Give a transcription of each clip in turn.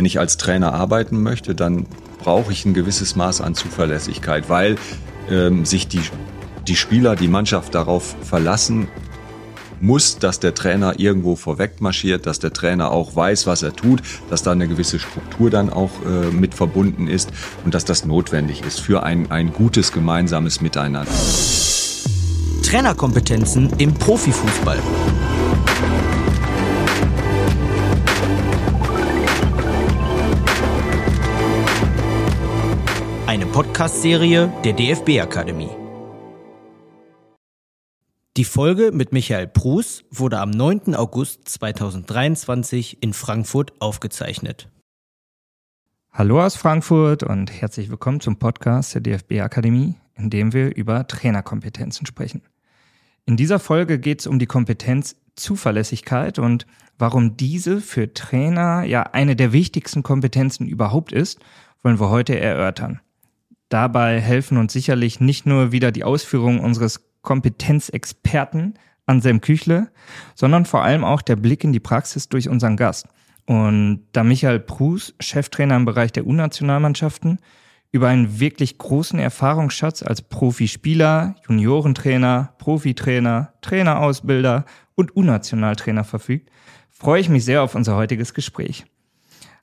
wenn ich als Trainer arbeiten möchte, dann brauche ich ein gewisses Maß an Zuverlässigkeit, weil ähm, sich die, die Spieler, die Mannschaft darauf verlassen muss, dass der Trainer irgendwo vorweg marschiert, dass der Trainer auch weiß, was er tut, dass da eine gewisse Struktur dann auch äh, mit verbunden ist und dass das notwendig ist für ein, ein gutes gemeinsames Miteinander. Trainerkompetenzen im Profifußball. Podcast-Serie der DFB-Akademie. Die Folge mit Michael Prus wurde am 9. August 2023 in Frankfurt aufgezeichnet. Hallo aus Frankfurt und herzlich willkommen zum Podcast der DFB Akademie, in dem wir über Trainerkompetenzen sprechen. In dieser Folge geht es um die Kompetenz Zuverlässigkeit und warum diese für Trainer ja eine der wichtigsten Kompetenzen überhaupt ist, wollen wir heute erörtern. Dabei helfen uns sicherlich nicht nur wieder die Ausführungen unseres Kompetenzexperten Anselm Küchle, sondern vor allem auch der Blick in die Praxis durch unseren Gast. Und da Michael Prus, Cheftrainer im Bereich der U-Nationalmannschaften, über einen wirklich großen Erfahrungsschatz als Profispieler, Juniorentrainer, Profitrainer, Trainerausbilder und U-Nationaltrainer verfügt, freue ich mich sehr auf unser heutiges Gespräch.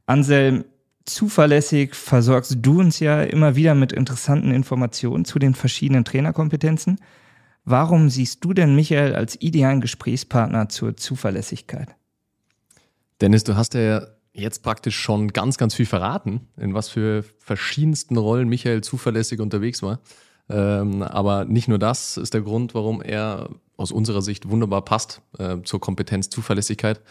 Anselm, zuverlässig versorgst du uns ja immer wieder mit interessanten Informationen zu den verschiedenen Trainerkompetenzen. Warum siehst du denn Michael als idealen Gesprächspartner zur Zuverlässigkeit? Dennis, du hast ja jetzt praktisch schon ganz, ganz viel verraten, in was für verschiedensten Rollen Michael zuverlässig unterwegs war. Ähm, aber nicht nur das ist der Grund, warum er aus unserer Sicht wunderbar passt äh, zur Kompetenz Zuverlässigkeit,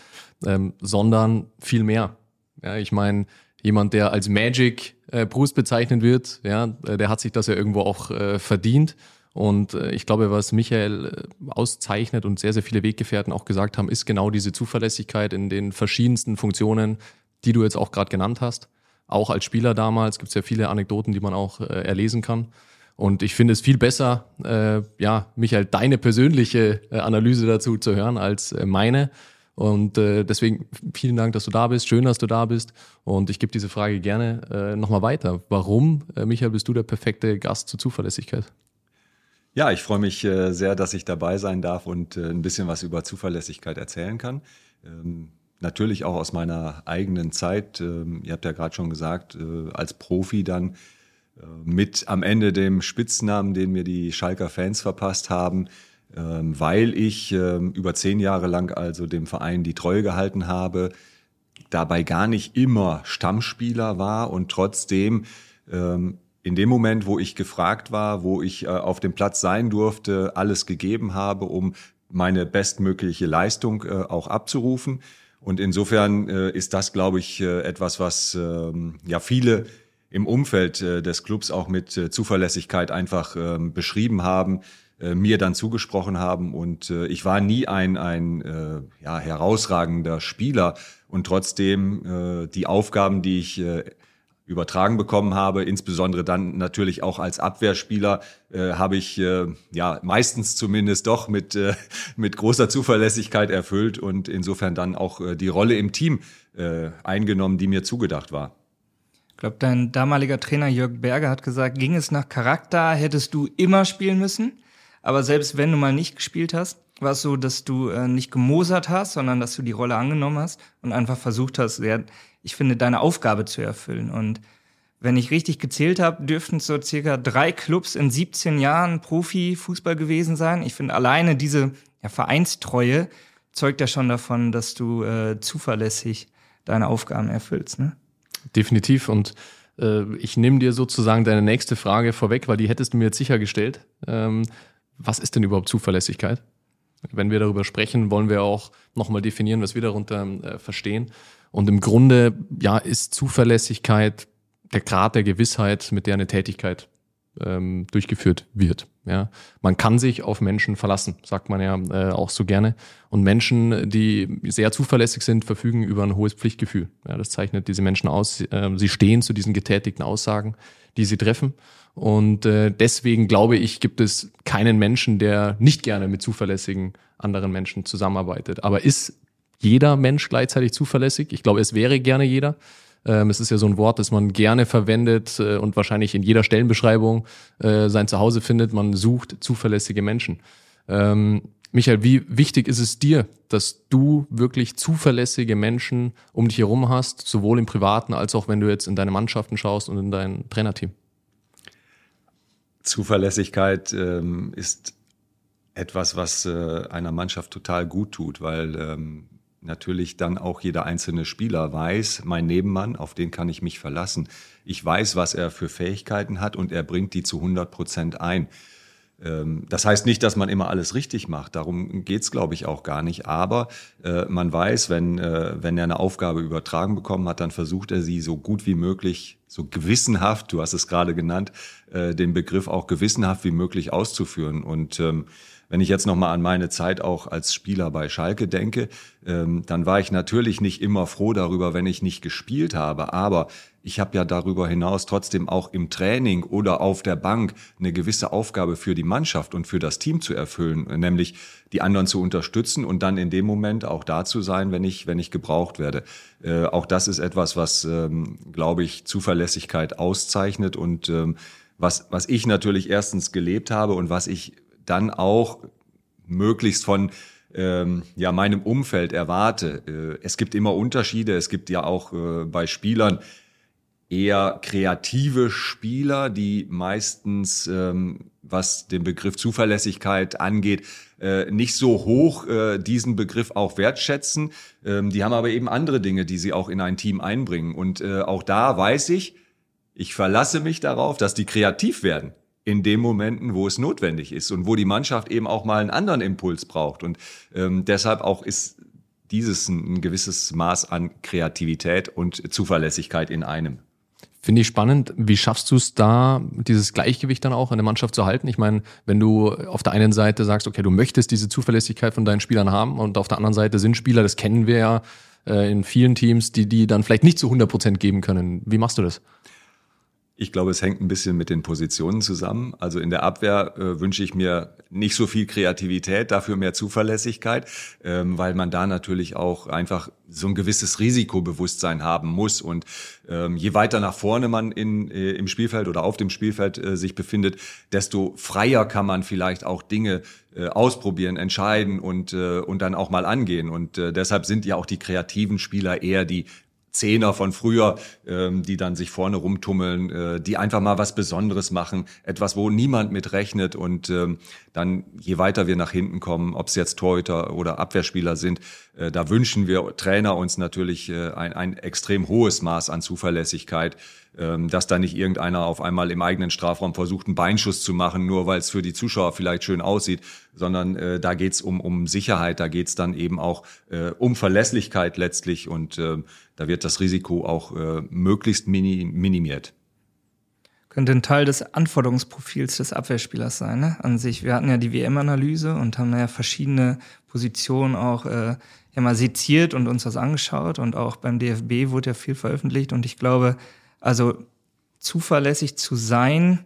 ähm, sondern viel mehr. Ja, ich meine, jemand, der als Magic äh, Bruce bezeichnet wird, ja, äh, der hat sich das ja irgendwo auch äh, verdient. Und äh, ich glaube, was Michael äh, auszeichnet und sehr, sehr viele Weggefährten auch gesagt haben, ist genau diese Zuverlässigkeit in den verschiedensten Funktionen, die du jetzt auch gerade genannt hast. Auch als Spieler damals gibt es ja viele Anekdoten, die man auch äh, erlesen kann. Und ich finde es viel besser, äh, ja, Michael, deine persönliche äh, Analyse dazu zu hören als äh, meine. Und äh, deswegen vielen Dank, dass du da bist. Schön, dass du da bist. Und ich gebe diese Frage gerne äh, nochmal weiter. Warum, äh, Michael, bist du der perfekte Gast zur Zuverlässigkeit? Ja, ich freue mich äh, sehr, dass ich dabei sein darf und äh, ein bisschen was über Zuverlässigkeit erzählen kann. Ähm, natürlich auch aus meiner eigenen Zeit. Ähm, ihr habt ja gerade schon gesagt, äh, als Profi dann mit am Ende dem Spitznamen, den mir die Schalker Fans verpasst haben, weil ich über zehn Jahre lang also dem Verein die Treue gehalten habe, dabei gar nicht immer Stammspieler war und trotzdem in dem Moment, wo ich gefragt war, wo ich äh, auf dem Platz sein durfte, alles gegeben habe, um meine bestmögliche Leistung äh, auch abzurufen. Und insofern äh, ist das, glaube ich, etwas, was ähm, ja viele im Umfeld des Clubs auch mit Zuverlässigkeit einfach ähm, beschrieben haben, mir dann zugesprochen haben. Und ich war nie ein, ein ja, herausragender Spieler und trotzdem die Aufgaben, die ich übertragen bekommen habe, insbesondere dann natürlich auch als Abwehrspieler, äh, habe ich äh, ja meistens zumindest doch mit, äh, mit großer Zuverlässigkeit erfüllt und insofern dann auch äh, die Rolle im Team äh, eingenommen, die mir zugedacht war. Ich glaube, dein damaliger Trainer Jörg Berger hat gesagt, ging es nach Charakter, hättest du immer spielen müssen. Aber selbst wenn du mal nicht gespielt hast, war es so, dass du äh, nicht gemosert hast, sondern dass du die Rolle angenommen hast und einfach versucht hast, ja, ich finde, deine Aufgabe zu erfüllen. Und wenn ich richtig gezählt habe, dürften es so circa drei Clubs in 17 Jahren Profifußball gewesen sein. Ich finde, alleine diese ja, Vereinstreue zeugt ja schon davon, dass du äh, zuverlässig deine Aufgaben erfüllst. Ne? Definitiv. Und äh, ich nehme dir sozusagen deine nächste Frage vorweg, weil die hättest du mir jetzt sicher gestellt. Ähm, was ist denn überhaupt Zuverlässigkeit? Wenn wir darüber sprechen, wollen wir auch nochmal definieren, was wir darunter äh, verstehen. Und im Grunde, ja, ist Zuverlässigkeit der Grad der Gewissheit, mit der eine Tätigkeit ähm, durchgeführt wird. Ja, man kann sich auf Menschen verlassen, sagt man ja äh, auch so gerne. Und Menschen, die sehr zuverlässig sind, verfügen über ein hohes Pflichtgefühl. Ja, das zeichnet diese Menschen aus. Äh, sie stehen zu diesen getätigten Aussagen, die sie treffen. Und äh, deswegen glaube ich, gibt es keinen Menschen, der nicht gerne mit zuverlässigen anderen Menschen zusammenarbeitet. Aber ist jeder Mensch gleichzeitig zuverlässig. Ich glaube, es wäre gerne jeder. Ähm, es ist ja so ein Wort, das man gerne verwendet äh, und wahrscheinlich in jeder Stellenbeschreibung äh, sein Zuhause findet. Man sucht zuverlässige Menschen. Ähm, Michael, wie wichtig ist es dir, dass du wirklich zuverlässige Menschen um dich herum hast, sowohl im Privaten als auch wenn du jetzt in deine Mannschaften schaust und in dein Trainerteam? Zuverlässigkeit ähm, ist etwas, was äh, einer Mannschaft total gut tut, weil ähm, natürlich dann auch jeder einzelne Spieler weiß, mein Nebenmann, auf den kann ich mich verlassen. Ich weiß, was er für Fähigkeiten hat und er bringt die zu 100 Prozent ein. Ähm, das heißt nicht, dass man immer alles richtig macht. Darum geht's, glaube ich, auch gar nicht. Aber äh, man weiß, wenn, äh, wenn er eine Aufgabe übertragen bekommen hat, dann versucht er sie so gut wie möglich, so gewissenhaft, du hast es gerade genannt, äh, den Begriff auch gewissenhaft wie möglich auszuführen. Und ähm, wenn ich jetzt nochmal an meine Zeit auch als Spieler bei Schalke denke, ähm, dann war ich natürlich nicht immer froh darüber, wenn ich nicht gespielt habe. Aber ich habe ja darüber hinaus trotzdem auch im Training oder auf der Bank eine gewisse Aufgabe für die Mannschaft und für das Team zu erfüllen, nämlich die anderen zu unterstützen und dann in dem Moment auch da zu sein, wenn ich, wenn ich gebraucht werde. Äh, auch das ist etwas, was, ähm, glaube ich, Zuverlässigkeit auszeichnet und ähm, was, was ich natürlich erstens gelebt habe und was ich dann auch möglichst von ähm, ja, meinem Umfeld erwarte. Äh, es gibt immer Unterschiede. Es gibt ja auch äh, bei Spielern eher kreative Spieler, die meistens, ähm, was den Begriff Zuverlässigkeit angeht, äh, nicht so hoch äh, diesen Begriff auch wertschätzen. Ähm, die haben aber eben andere Dinge, die sie auch in ein Team einbringen. Und äh, auch da weiß ich, ich verlasse mich darauf, dass die kreativ werden in den Momenten, wo es notwendig ist und wo die Mannschaft eben auch mal einen anderen Impuls braucht. Und ähm, deshalb auch ist dieses ein, ein gewisses Maß an Kreativität und Zuverlässigkeit in einem. Finde ich spannend. Wie schaffst du es da, dieses Gleichgewicht dann auch in der Mannschaft zu halten? Ich meine, wenn du auf der einen Seite sagst, okay, du möchtest diese Zuverlässigkeit von deinen Spielern haben und auf der anderen Seite sind Spieler, das kennen wir ja äh, in vielen Teams, die die dann vielleicht nicht zu 100 Prozent geben können. Wie machst du das? Ich glaube, es hängt ein bisschen mit den Positionen zusammen. Also in der Abwehr äh, wünsche ich mir nicht so viel Kreativität, dafür mehr Zuverlässigkeit, ähm, weil man da natürlich auch einfach so ein gewisses Risikobewusstsein haben muss. Und ähm, je weiter nach vorne man in, äh, im Spielfeld oder auf dem Spielfeld äh, sich befindet, desto freier kann man vielleicht auch Dinge äh, ausprobieren, entscheiden und, äh, und dann auch mal angehen. Und äh, deshalb sind ja auch die kreativen Spieler eher die Zehner von früher, ähm, die dann sich vorne rumtummeln, äh, die einfach mal was Besonderes machen, etwas, wo niemand mit rechnet. Und ähm, dann, je weiter wir nach hinten kommen, ob es jetzt Torhüter oder Abwehrspieler sind, äh, da wünschen wir Trainer uns natürlich äh, ein, ein extrem hohes Maß an Zuverlässigkeit, ähm, dass da nicht irgendeiner auf einmal im eigenen Strafraum versucht, einen Beinschuss zu machen, nur weil es für die Zuschauer vielleicht schön aussieht, sondern äh, da geht's um, um Sicherheit, da geht's dann eben auch äh, um Verlässlichkeit letztlich. Und äh, da wird das Risiko auch äh, möglichst mini minimiert könnte ein Teil des Anforderungsprofils des Abwehrspielers sein, ne? an sich. Wir hatten ja die WM-Analyse und haben ja verschiedene Positionen auch äh, ja mal seziert und uns das angeschaut und auch beim DFB wurde ja viel veröffentlicht und ich glaube, also zuverlässig zu sein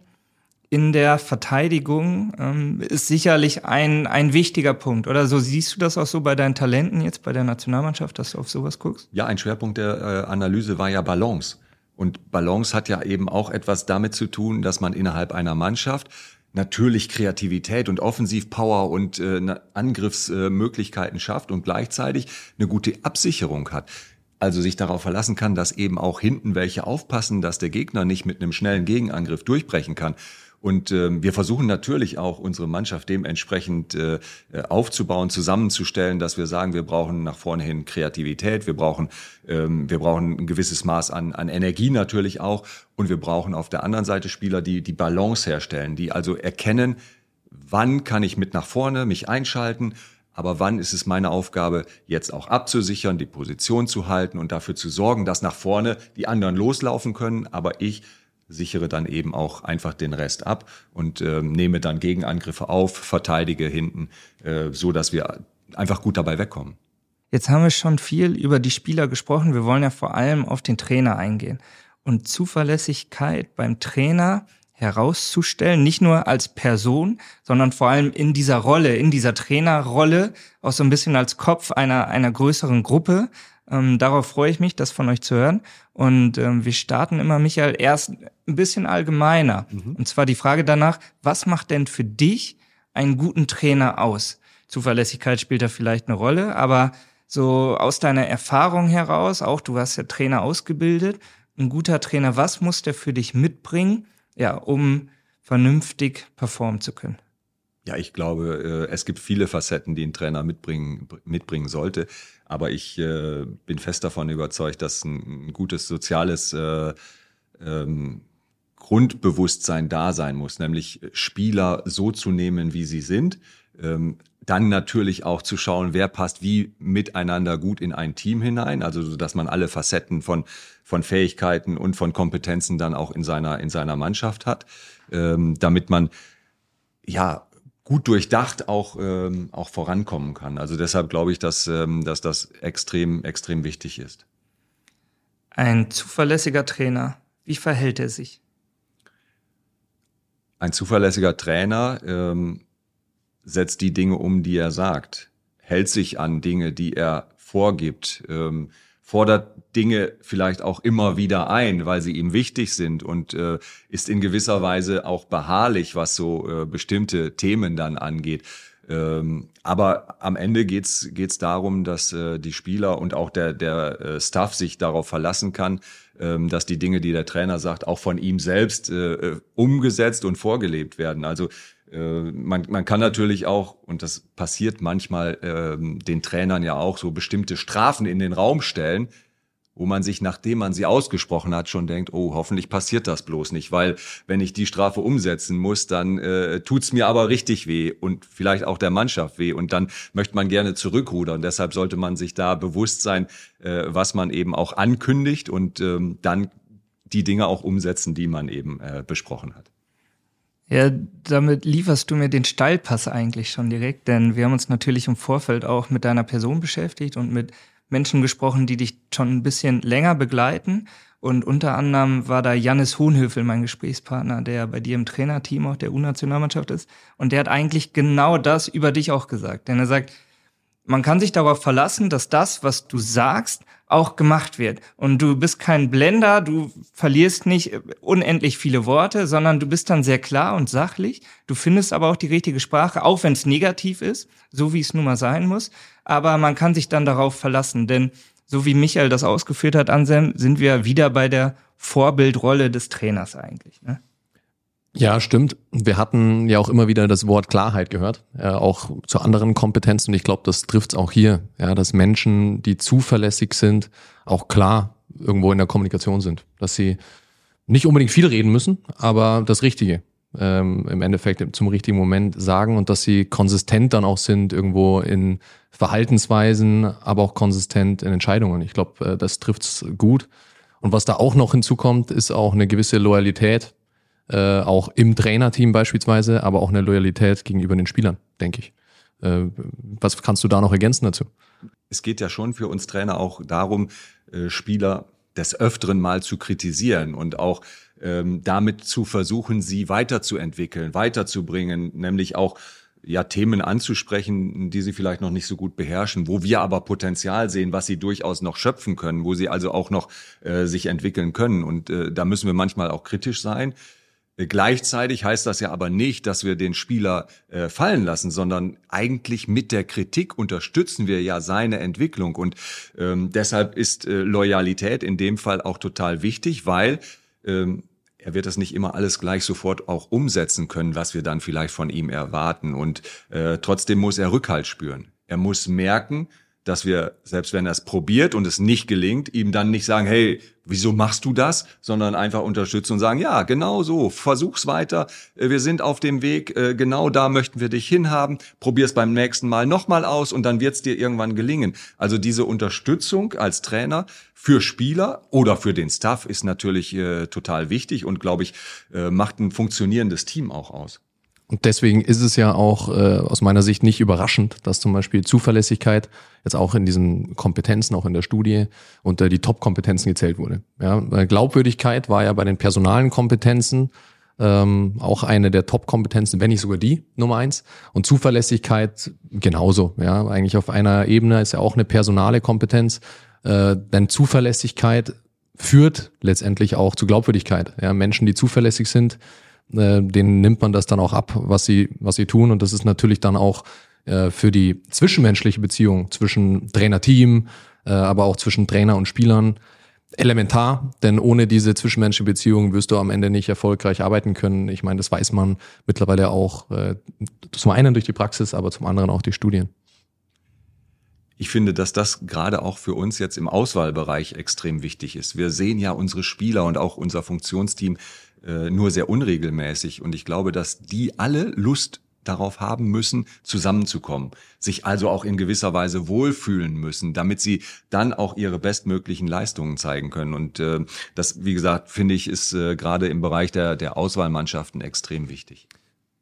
in der Verteidigung ähm, ist sicherlich ein, ein wichtiger Punkt. Oder so siehst du das auch so bei deinen Talenten jetzt bei der Nationalmannschaft, dass du auf sowas guckst? Ja, ein Schwerpunkt der äh, Analyse war ja Balance. Und Balance hat ja eben auch etwas damit zu tun, dass man innerhalb einer Mannschaft natürlich Kreativität und Offensivpower und äh, Angriffsmöglichkeiten schafft und gleichzeitig eine gute Absicherung hat. Also sich darauf verlassen kann, dass eben auch hinten welche aufpassen, dass der Gegner nicht mit einem schnellen Gegenangriff durchbrechen kann. Und ähm, wir versuchen natürlich auch unsere Mannschaft dementsprechend äh, aufzubauen, zusammenzustellen, dass wir sagen, wir brauchen nach vorne hin Kreativität, wir brauchen, ähm, wir brauchen ein gewisses Maß an, an Energie natürlich auch. Und wir brauchen auf der anderen Seite Spieler, die die Balance herstellen, die also erkennen, wann kann ich mit nach vorne mich einschalten, aber wann ist es meine Aufgabe, jetzt auch abzusichern, die Position zu halten und dafür zu sorgen, dass nach vorne die anderen loslaufen können, aber ich sichere dann eben auch einfach den Rest ab und äh, nehme dann Gegenangriffe auf, verteidige hinten, äh, so dass wir einfach gut dabei wegkommen. Jetzt haben wir schon viel über die Spieler gesprochen. Wir wollen ja vor allem auf den Trainer eingehen. Und Zuverlässigkeit beim Trainer herauszustellen, nicht nur als Person, sondern vor allem in dieser Rolle, in dieser Trainerrolle, auch so ein bisschen als Kopf einer, einer größeren Gruppe. Ähm, darauf freue ich mich, das von euch zu hören. Und ähm, wir starten immer, Michael, erst ein bisschen allgemeiner. Mhm. Und zwar die Frage danach, was macht denn für dich einen guten Trainer aus? Zuverlässigkeit spielt da vielleicht eine Rolle, aber so aus deiner Erfahrung heraus, auch du hast ja Trainer ausgebildet, ein guter Trainer, was muss der für dich mitbringen, ja, um vernünftig performen zu können? Ja, ich glaube, äh, es gibt viele Facetten, die ein Trainer mitbringen, mitbringen sollte. Aber ich äh, bin fest davon überzeugt, dass ein gutes soziales äh, ähm, Grundbewusstsein da sein muss, nämlich Spieler so zu nehmen, wie sie sind. Ähm, dann natürlich auch zu schauen, wer passt wie miteinander gut in ein Team hinein, also dass man alle Facetten von von Fähigkeiten und von Kompetenzen dann auch in seiner in seiner Mannschaft hat, ähm, damit man ja gut durchdacht auch, ähm, auch vorankommen kann. Also deshalb glaube ich, dass, ähm, dass das extrem, extrem wichtig ist. Ein zuverlässiger Trainer, wie verhält er sich? Ein zuverlässiger Trainer ähm, setzt die Dinge um, die er sagt, hält sich an Dinge, die er vorgibt, ähm, fordert Dinge vielleicht auch immer wieder ein, weil sie ihm wichtig sind und äh, ist in gewisser Weise auch beharrlich, was so äh, bestimmte Themen dann angeht. Ähm, aber am Ende geht's geht's darum, dass äh, die Spieler und auch der, der äh, Staff sich darauf verlassen kann, ähm, dass die Dinge, die der Trainer sagt, auch von ihm selbst äh, äh umgesetzt und vorgelebt werden. Also man, man kann natürlich auch, und das passiert manchmal ähm, den Trainern ja auch, so bestimmte Strafen in den Raum stellen, wo man sich, nachdem man sie ausgesprochen hat, schon denkt, oh, hoffentlich passiert das bloß nicht, weil wenn ich die Strafe umsetzen muss, dann äh, tut's mir aber richtig weh und vielleicht auch der Mannschaft weh und dann möchte man gerne zurückrudern. Deshalb sollte man sich da bewusst sein, äh, was man eben auch ankündigt und ähm, dann die Dinge auch umsetzen, die man eben äh, besprochen hat. Ja, damit lieferst du mir den Steilpass eigentlich schon direkt, denn wir haben uns natürlich im Vorfeld auch mit deiner Person beschäftigt und mit Menschen gesprochen, die dich schon ein bisschen länger begleiten. Und unter anderem war da Jannis Hohenhöfel, mein Gesprächspartner, der bei dir im Trainerteam auch der U-Nationalmannschaft ist. Und der hat eigentlich genau das über dich auch gesagt. Denn er sagt, man kann sich darauf verlassen, dass das, was du sagst, auch gemacht wird. Und du bist kein Blender, du verlierst nicht unendlich viele Worte, sondern du bist dann sehr klar und sachlich. Du findest aber auch die richtige Sprache, auch wenn es negativ ist, so wie es nun mal sein muss. Aber man kann sich dann darauf verlassen, denn so wie Michael das ausgeführt hat, Anselm, sind wir wieder bei der Vorbildrolle des Trainers eigentlich. Ne? Ja, stimmt. Wir hatten ja auch immer wieder das Wort Klarheit gehört, äh, auch zu anderen Kompetenzen. Und ich glaube, das trifft es auch hier, ja, dass Menschen, die zuverlässig sind, auch klar irgendwo in der Kommunikation sind, dass sie nicht unbedingt viel reden müssen, aber das Richtige ähm, im Endeffekt zum richtigen Moment sagen und dass sie konsistent dann auch sind irgendwo in Verhaltensweisen, aber auch konsistent in Entscheidungen. Ich glaube, äh, das trifft's gut. Und was da auch noch hinzukommt, ist auch eine gewisse Loyalität äh, auch im Trainerteam beispielsweise, aber auch eine Loyalität gegenüber den Spielern, denke ich. Äh, was kannst du da noch ergänzen dazu? Es geht ja schon für uns Trainer auch darum, äh, Spieler des Öfteren mal zu kritisieren und auch ähm, damit zu versuchen, sie weiterzuentwickeln, weiterzubringen, nämlich auch ja, Themen anzusprechen, die sie vielleicht noch nicht so gut beherrschen, wo wir aber Potenzial sehen, was sie durchaus noch schöpfen können, wo sie also auch noch äh, sich entwickeln können. Und äh, da müssen wir manchmal auch kritisch sein. Gleichzeitig heißt das ja aber nicht, dass wir den Spieler äh, fallen lassen, sondern eigentlich mit der Kritik unterstützen wir ja seine Entwicklung. Und ähm, deshalb ist äh, Loyalität in dem Fall auch total wichtig, weil ähm, er wird das nicht immer alles gleich sofort auch umsetzen können, was wir dann vielleicht von ihm erwarten. Und äh, trotzdem muss er Rückhalt spüren. Er muss merken, dass wir, selbst wenn er es probiert und es nicht gelingt, ihm dann nicht sagen, hey, wieso machst du das, sondern einfach unterstützen und sagen, ja, genau so, versuch's weiter, äh, wir sind auf dem Weg, äh, genau da möchten wir dich hinhaben, probier's beim nächsten Mal nochmal aus und dann wird's dir irgendwann gelingen. Also diese Unterstützung als Trainer für Spieler oder für den Staff ist natürlich äh, total wichtig und, glaube ich, äh, macht ein funktionierendes Team auch aus. Und deswegen ist es ja auch äh, aus meiner Sicht nicht überraschend, dass zum Beispiel Zuverlässigkeit jetzt auch in diesen Kompetenzen, auch in der Studie, unter die Top-Kompetenzen gezählt wurde. Ja, Glaubwürdigkeit war ja bei den personalen Kompetenzen ähm, auch eine der Top-Kompetenzen, wenn nicht sogar die Nummer eins. Und Zuverlässigkeit genauso. Ja, eigentlich auf einer Ebene ist ja auch eine personale Kompetenz. Äh, denn Zuverlässigkeit führt letztendlich auch zu Glaubwürdigkeit. Ja, Menschen, die zuverlässig sind, äh, denen nimmt man das dann auch ab, was sie, was sie tun. Und das ist natürlich dann auch äh, für die zwischenmenschliche Beziehung zwischen Trainer-Team, äh, aber auch zwischen Trainer und Spielern elementar, denn ohne diese zwischenmenschliche Beziehung wirst du am Ende nicht erfolgreich arbeiten können. Ich meine, das weiß man mittlerweile auch zum einen durch die Praxis, aber zum anderen auch die Studien. Ich finde, dass das gerade auch für uns jetzt im Auswahlbereich extrem wichtig ist. Wir sehen ja unsere Spieler und auch unser Funktionsteam äh, nur sehr unregelmäßig. Und ich glaube, dass die alle Lust darauf haben müssen, zusammenzukommen, sich also auch in gewisser Weise wohlfühlen müssen, damit sie dann auch ihre bestmöglichen Leistungen zeigen können. Und äh, das, wie gesagt, finde ich, ist äh, gerade im Bereich der, der Auswahlmannschaften extrem wichtig.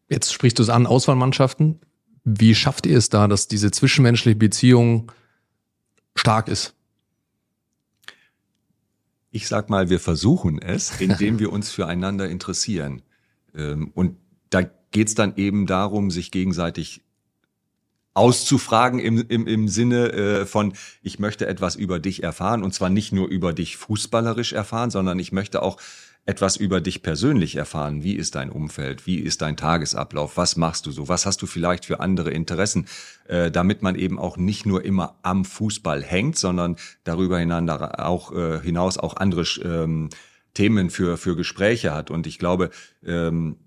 Jetzt sprichst du es an, Auswahlmannschaften. Wie schafft ihr es da, dass diese zwischenmenschliche Beziehung stark ist? Ich sag mal, wir versuchen es, indem wir uns füreinander interessieren. Ähm, und da geht es dann eben darum, sich gegenseitig auszufragen im, im, im Sinne äh, von, ich möchte etwas über dich erfahren und zwar nicht nur über dich fußballerisch erfahren, sondern ich möchte auch etwas über dich persönlich erfahren. Wie ist dein Umfeld? Wie ist dein Tagesablauf? Was machst du so? Was hast du vielleicht für andere Interessen? Äh, damit man eben auch nicht nur immer am Fußball hängt, sondern darüber auch, äh, hinaus auch andere ähm, Themen für, für Gespräche hat. Und ich glaube, ähm,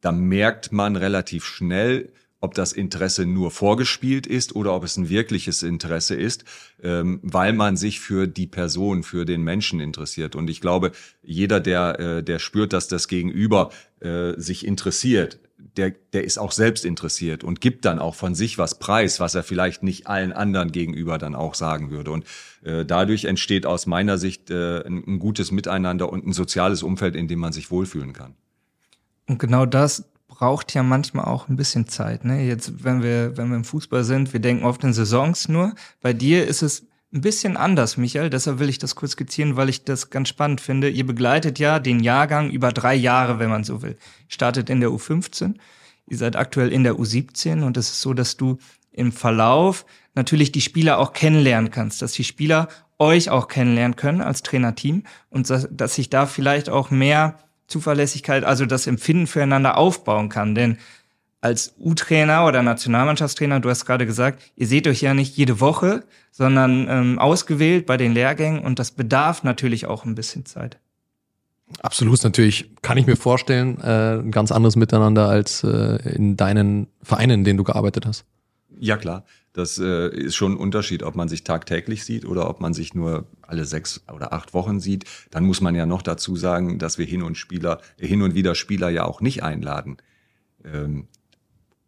da merkt man relativ schnell, ob das Interesse nur vorgespielt ist oder ob es ein wirkliches Interesse ist, ähm, weil man sich für die Person, für den Menschen interessiert. Und ich glaube, jeder, der, äh, der spürt, dass das Gegenüber äh, sich interessiert, der, der ist auch selbst interessiert und gibt dann auch von sich was preis, was er vielleicht nicht allen anderen gegenüber dann auch sagen würde. Und äh, dadurch entsteht aus meiner Sicht äh, ein, ein gutes Miteinander und ein soziales Umfeld, in dem man sich wohlfühlen kann. Und genau das braucht ja manchmal auch ein bisschen Zeit. Ne? Jetzt, wenn wir, wenn wir im Fußball sind, wir denken oft in Saisons nur. Bei dir ist es ein bisschen anders, Michael. Deshalb will ich das kurz skizzieren, weil ich das ganz spannend finde. Ihr begleitet ja den Jahrgang über drei Jahre, wenn man so will. Startet in der U15. Ihr seid aktuell in der U17 und es ist so, dass du im Verlauf natürlich die Spieler auch kennenlernen kannst, dass die Spieler euch auch kennenlernen können als Trainerteam und dass, dass sich da vielleicht auch mehr Zuverlässigkeit, also das Empfinden füreinander aufbauen kann. Denn als U-Trainer oder Nationalmannschaftstrainer, du hast gerade gesagt, ihr seht euch ja nicht jede Woche, sondern ähm, ausgewählt bei den Lehrgängen und das bedarf natürlich auch ein bisschen Zeit. Absolut, natürlich kann ich mir vorstellen, äh, ein ganz anderes Miteinander als äh, in deinen Vereinen, in denen du gearbeitet hast. Ja, klar. Das äh, ist schon ein Unterschied, ob man sich tagtäglich sieht oder ob man sich nur alle sechs oder acht Wochen sieht. Dann muss man ja noch dazu sagen, dass wir hin und Spieler, hin und wieder Spieler ja auch nicht einladen. Ähm,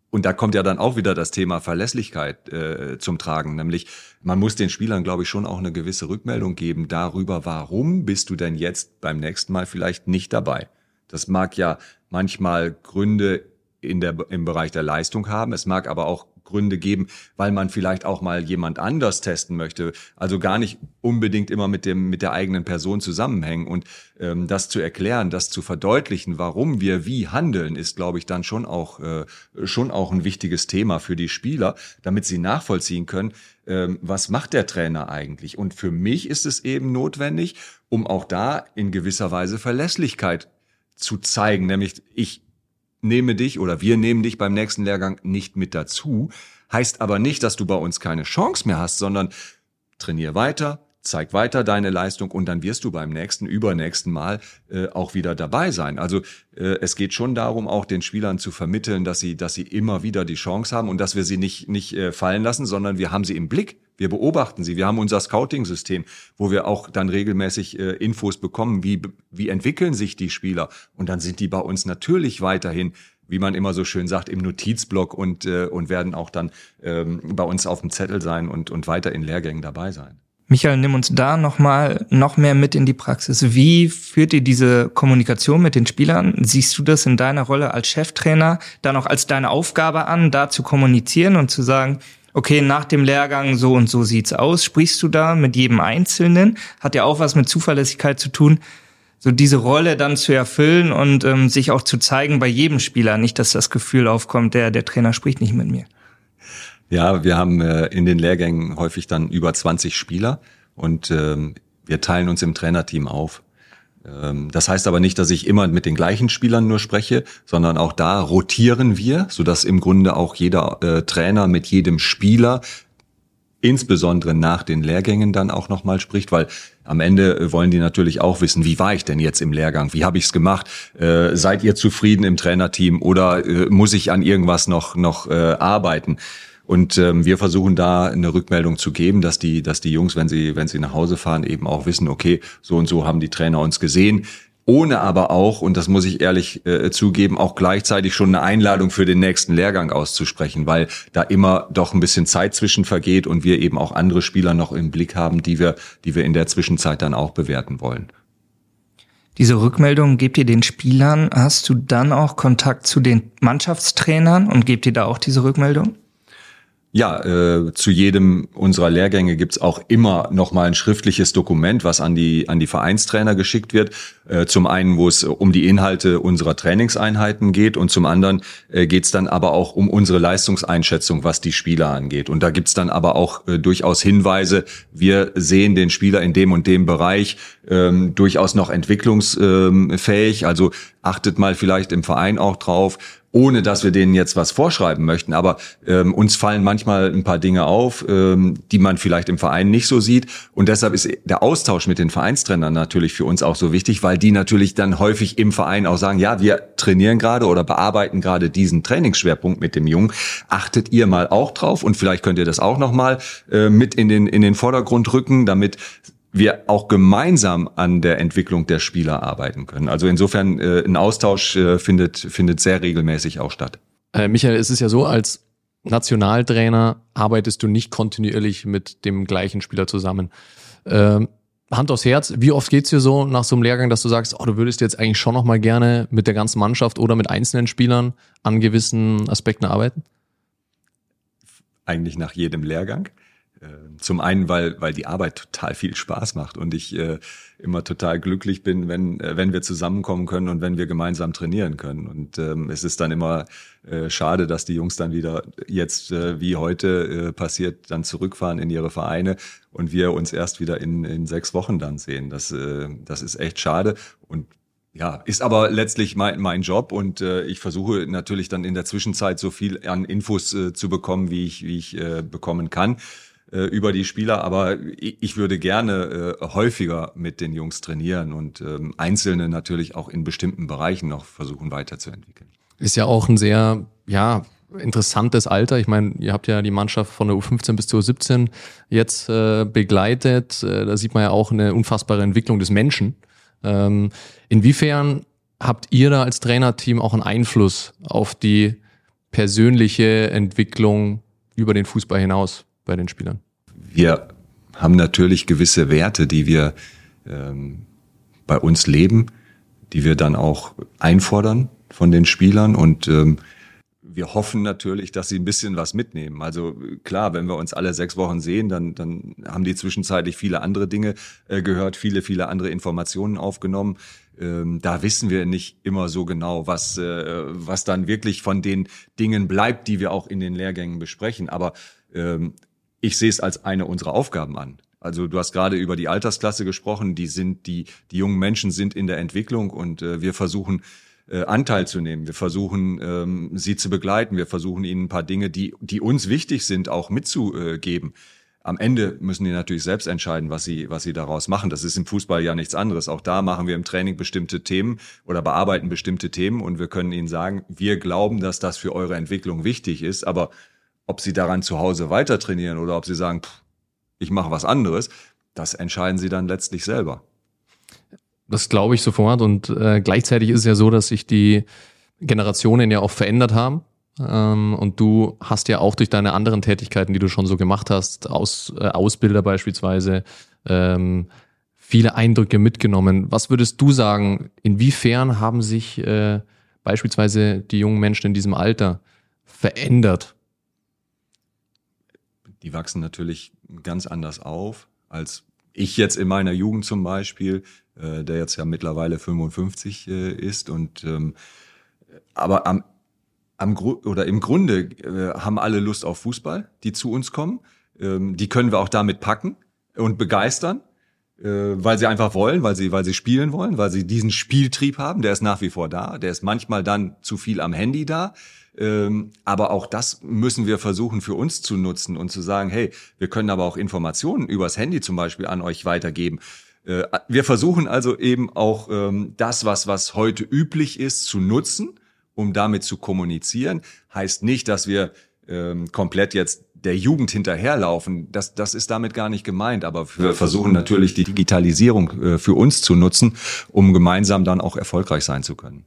und da kommt ja dann auch wieder das Thema Verlässlichkeit äh, zum Tragen. Nämlich, man muss den Spielern, glaube ich, schon auch eine gewisse Rückmeldung geben darüber, warum bist du denn jetzt beim nächsten Mal vielleicht nicht dabei. Das mag ja manchmal Gründe in der, im Bereich der Leistung haben. Es mag aber auch Gründe geben, weil man vielleicht auch mal jemand anders testen möchte. Also gar nicht unbedingt immer mit dem mit der eigenen Person zusammenhängen und ähm, das zu erklären, das zu verdeutlichen, warum wir wie handeln, ist, glaube ich, dann schon auch äh, schon auch ein wichtiges Thema für die Spieler, damit sie nachvollziehen können, ähm, was macht der Trainer eigentlich. Und für mich ist es eben notwendig, um auch da in gewisser Weise Verlässlichkeit zu zeigen, nämlich ich nehme dich oder wir nehmen dich beim nächsten Lehrgang nicht mit dazu, heißt aber nicht, dass du bei uns keine Chance mehr hast, sondern trainier weiter, zeig weiter deine Leistung und dann wirst du beim nächsten, übernächsten Mal äh, auch wieder dabei sein. Also äh, es geht schon darum, auch den Spielern zu vermitteln, dass sie, dass sie immer wieder die Chance haben und dass wir sie nicht, nicht äh, fallen lassen, sondern wir haben sie im Blick. Wir beobachten sie. Wir haben unser Scouting-System, wo wir auch dann regelmäßig äh, Infos bekommen, wie, wie entwickeln sich die Spieler. Und dann sind die bei uns natürlich weiterhin wie man immer so schön sagt, im Notizblock und, äh, und werden auch dann ähm, bei uns auf dem Zettel sein und, und weiter in Lehrgängen dabei sein. Michael, nimm uns da nochmal noch mehr mit in die Praxis. Wie führt ihr diese Kommunikation mit den Spielern? Siehst du das in deiner Rolle als Cheftrainer dann auch als deine Aufgabe an, da zu kommunizieren und zu sagen, okay, nach dem Lehrgang so und so sieht's aus. Sprichst du da mit jedem Einzelnen? Hat ja auch was mit Zuverlässigkeit zu tun, so diese Rolle dann zu erfüllen und ähm, sich auch zu zeigen bei jedem Spieler. Nicht, dass das Gefühl aufkommt, der, der Trainer spricht nicht mit mir. Ja, wir haben äh, in den Lehrgängen häufig dann über 20 Spieler und ähm, wir teilen uns im Trainerteam auf. Ähm, das heißt aber nicht, dass ich immer mit den gleichen Spielern nur spreche, sondern auch da rotieren wir, sodass im Grunde auch jeder äh, Trainer mit jedem Spieler insbesondere nach den Lehrgängen dann auch nochmal spricht, weil am Ende äh, wollen die natürlich auch wissen, wie war ich denn jetzt im Lehrgang, wie habe ich es gemacht, äh, seid ihr zufrieden im Trainerteam oder äh, muss ich an irgendwas noch, noch äh, arbeiten? Und ähm, wir versuchen da eine Rückmeldung zu geben, dass die, dass die Jungs, wenn sie, wenn sie nach Hause fahren, eben auch wissen, okay, so und so haben die Trainer uns gesehen ohne aber auch, und das muss ich ehrlich äh, zugeben, auch gleichzeitig schon eine Einladung für den nächsten Lehrgang auszusprechen, weil da immer doch ein bisschen Zeit zwischen vergeht und wir eben auch andere Spieler noch im Blick haben, die wir, die wir in der Zwischenzeit dann auch bewerten wollen. Diese Rückmeldung gebt ihr den Spielern. Hast du dann auch Kontakt zu den Mannschaftstrainern und gebt ihr da auch diese Rückmeldung? Ja, äh, zu jedem unserer Lehrgänge gibt's auch immer noch mal ein schriftliches Dokument, was an die an die Vereinstrainer geschickt wird. Äh, zum einen, wo es um die Inhalte unserer Trainingseinheiten geht und zum anderen äh, geht's dann aber auch um unsere Leistungseinschätzung, was die Spieler angeht. Und da gibt's dann aber auch äh, durchaus Hinweise. Wir sehen den Spieler in dem und dem Bereich ähm, durchaus noch entwicklungsfähig. Also achtet mal vielleicht im Verein auch drauf ohne dass wir denen jetzt was vorschreiben möchten. Aber ähm, uns fallen manchmal ein paar Dinge auf, ähm, die man vielleicht im Verein nicht so sieht. Und deshalb ist der Austausch mit den Vereinstrainern natürlich für uns auch so wichtig, weil die natürlich dann häufig im Verein auch sagen, ja, wir trainieren gerade oder bearbeiten gerade diesen Trainingsschwerpunkt mit dem Jungen. Achtet ihr mal auch drauf und vielleicht könnt ihr das auch noch mal äh, mit in den in den Vordergrund rücken, damit wir auch gemeinsam an der Entwicklung der Spieler arbeiten können. Also insofern äh, ein Austausch äh, findet, findet sehr regelmäßig auch statt. Äh, Michael, es ist ja so, als Nationaltrainer arbeitest du nicht kontinuierlich mit dem gleichen Spieler zusammen. Ähm, Hand aufs Herz, wie oft geht's dir so nach so einem Lehrgang, dass du sagst, oh, du würdest jetzt eigentlich schon noch mal gerne mit der ganzen Mannschaft oder mit einzelnen Spielern an gewissen Aspekten arbeiten? Eigentlich nach jedem Lehrgang. Ähm, zum einen, weil, weil die Arbeit total viel Spaß macht und ich äh, immer total glücklich bin, wenn, äh, wenn wir zusammenkommen können und wenn wir gemeinsam trainieren können. Und ähm, es ist dann immer äh, schade, dass die Jungs dann wieder jetzt, äh, wie heute äh, passiert, dann zurückfahren in ihre Vereine und wir uns erst wieder in, in sechs Wochen dann sehen. Das, äh, das ist echt schade. Und ja, ist aber letztlich mein, mein Job und äh, ich versuche natürlich dann in der Zwischenzeit so viel an Infos äh, zu bekommen, wie ich, wie ich äh, bekommen kann äh, über die Spieler, aber ich würde gerne äh, häufiger mit den Jungs trainieren und ähm, Einzelne natürlich auch in bestimmten Bereichen noch versuchen weiterzuentwickeln. Ist ja auch ein sehr, ja, interessantes Alter. Ich meine, ihr habt ja die Mannschaft von der U15 bis zur U17 jetzt äh, begleitet. Äh, da sieht man ja auch eine unfassbare Entwicklung des Menschen. Ähm, inwiefern habt ihr da als Trainerteam auch einen Einfluss auf die persönliche Entwicklung über den Fußball hinaus? Bei den Spielern? Wir haben natürlich gewisse Werte, die wir ähm, bei uns leben, die wir dann auch einfordern von den Spielern und ähm, wir hoffen natürlich, dass sie ein bisschen was mitnehmen. Also klar, wenn wir uns alle sechs Wochen sehen, dann, dann haben die zwischenzeitlich viele andere Dinge äh, gehört, viele, viele andere Informationen aufgenommen. Ähm, da wissen wir nicht immer so genau, was, äh, was dann wirklich von den Dingen bleibt, die wir auch in den Lehrgängen besprechen. Aber ähm, ich sehe es als eine unserer Aufgaben an. Also du hast gerade über die Altersklasse gesprochen, die sind die die jungen Menschen sind in der Entwicklung und äh, wir versuchen äh, Anteil zu nehmen. Wir versuchen ähm, sie zu begleiten. Wir versuchen ihnen ein paar Dinge, die die uns wichtig sind, auch mitzugeben. Am Ende müssen die natürlich selbst entscheiden, was sie was sie daraus machen. Das ist im Fußball ja nichts anderes. Auch da machen wir im Training bestimmte Themen oder bearbeiten bestimmte Themen und wir können ihnen sagen, wir glauben, dass das für eure Entwicklung wichtig ist, aber ob sie daran zu Hause weiter trainieren oder ob sie sagen, pff, ich mache was anderes, das entscheiden sie dann letztlich selber. Das glaube ich sofort. Und äh, gleichzeitig ist es ja so, dass sich die Generationen ja auch verändert haben. Ähm, und du hast ja auch durch deine anderen Tätigkeiten, die du schon so gemacht hast, aus, äh, Ausbilder beispielsweise, ähm, viele Eindrücke mitgenommen. Was würdest du sagen, inwiefern haben sich äh, beispielsweise die jungen Menschen in diesem Alter verändert? Die wachsen natürlich ganz anders auf als ich jetzt in meiner Jugend zum Beispiel, äh, der jetzt ja mittlerweile 55 äh, ist und ähm, aber am, am Gru oder im Grunde äh, haben alle Lust auf Fußball, die zu uns kommen. Ähm, die können wir auch damit packen. und begeistern, äh, weil sie einfach wollen, weil sie, weil sie spielen wollen, weil sie diesen Spieltrieb haben. Der ist nach wie vor da. Der ist manchmal dann zu viel am Handy da. Ähm, aber auch das müssen wir versuchen für uns zu nutzen und zu sagen, hey, wir können aber auch Informationen übers Handy zum Beispiel an euch weitergeben. Äh, wir versuchen also eben auch ähm, das, was, was heute üblich ist, zu nutzen, um damit zu kommunizieren. Heißt nicht, dass wir ähm, komplett jetzt der Jugend hinterherlaufen. Das, das ist damit gar nicht gemeint. Aber wir versuchen natürlich die Digitalisierung äh, für uns zu nutzen, um gemeinsam dann auch erfolgreich sein zu können.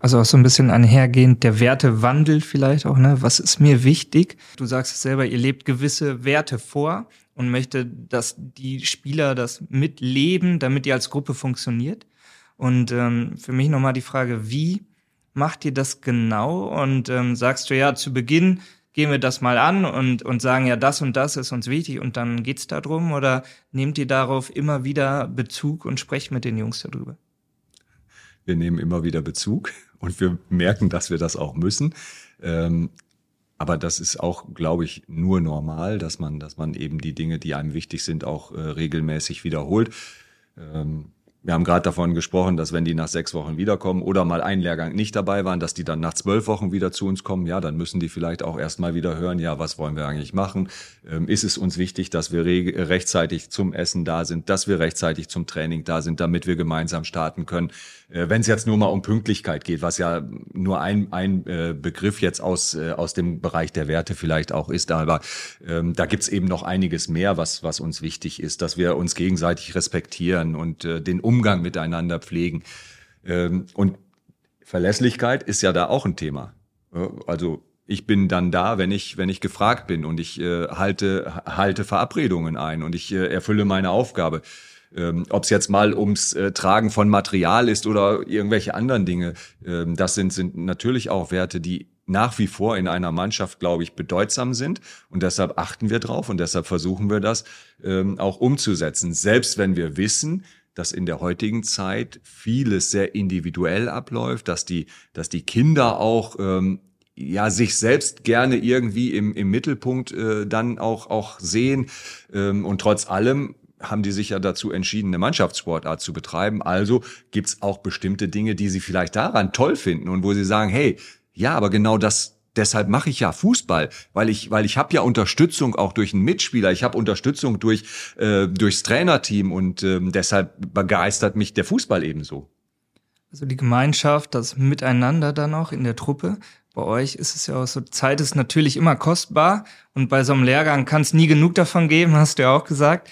Also auch so ein bisschen einhergehend der Wertewandel vielleicht auch, ne? Was ist mir wichtig? Du sagst es selber, ihr lebt gewisse Werte vor und möchte, dass die Spieler das mitleben, damit ihr als Gruppe funktioniert. Und ähm, für mich nochmal die Frage, wie macht ihr das genau? Und ähm, sagst du ja, zu Beginn gehen wir das mal an und, und sagen, ja, das und das ist uns wichtig und dann geht's darum? Oder nehmt ihr darauf immer wieder Bezug und sprecht mit den Jungs darüber? Wir nehmen immer wieder Bezug und wir merken, dass wir das auch müssen. Ähm, aber das ist auch, glaube ich, nur normal, dass man, dass man eben die Dinge, die einem wichtig sind, auch äh, regelmäßig wiederholt. Ähm, wir haben gerade davon gesprochen, dass wenn die nach sechs Wochen wiederkommen oder mal einen Lehrgang nicht dabei waren, dass die dann nach zwölf Wochen wieder zu uns kommen. Ja, dann müssen die vielleicht auch erstmal wieder hören, ja, was wollen wir eigentlich machen? Ähm, ist es uns wichtig, dass wir re rechtzeitig zum Essen da sind, dass wir rechtzeitig zum Training da sind, damit wir gemeinsam starten können? Äh, wenn es jetzt nur mal um Pünktlichkeit geht, was ja nur ein, ein äh, Begriff jetzt aus, äh, aus dem Bereich der Werte vielleicht auch ist, aber ähm, da gibt's eben noch einiges mehr, was, was uns wichtig ist, dass wir uns gegenseitig respektieren und äh, den Umgang miteinander pflegen. Ähm, und Verlässlichkeit ist ja da auch ein Thema. Also ich bin dann da, wenn ich, wenn ich gefragt bin und ich äh, halte, halte Verabredungen ein und ich äh, erfülle meine Aufgabe. Ähm, Ob es jetzt mal ums äh, Tragen von Material ist oder irgendwelche anderen Dinge, ähm, das sind, sind natürlich auch Werte, die nach wie vor in einer Mannschaft, glaube ich, bedeutsam sind. Und deshalb achten wir drauf und deshalb versuchen wir das ähm, auch umzusetzen. Selbst wenn wir wissen, dass in der heutigen Zeit vieles sehr individuell abläuft, dass die, dass die Kinder auch ähm, ja sich selbst gerne irgendwie im, im Mittelpunkt äh, dann auch auch sehen ähm, und trotz allem haben die sich ja dazu entschieden, eine Mannschaftssportart zu betreiben. Also gibt's auch bestimmte Dinge, die sie vielleicht daran toll finden und wo sie sagen, hey, ja, aber genau das, deshalb mache ich ja Fußball, weil ich, weil ich habe ja Unterstützung auch durch einen Mitspieler, ich habe Unterstützung durch äh, durchs Trainerteam und äh, deshalb begeistert mich der Fußball ebenso. Also die Gemeinschaft, das Miteinander dann auch in der Truppe. Bei euch ist es ja auch so, Zeit ist natürlich immer kostbar und bei so einem Lehrgang kann es nie genug davon geben, hast du ja auch gesagt.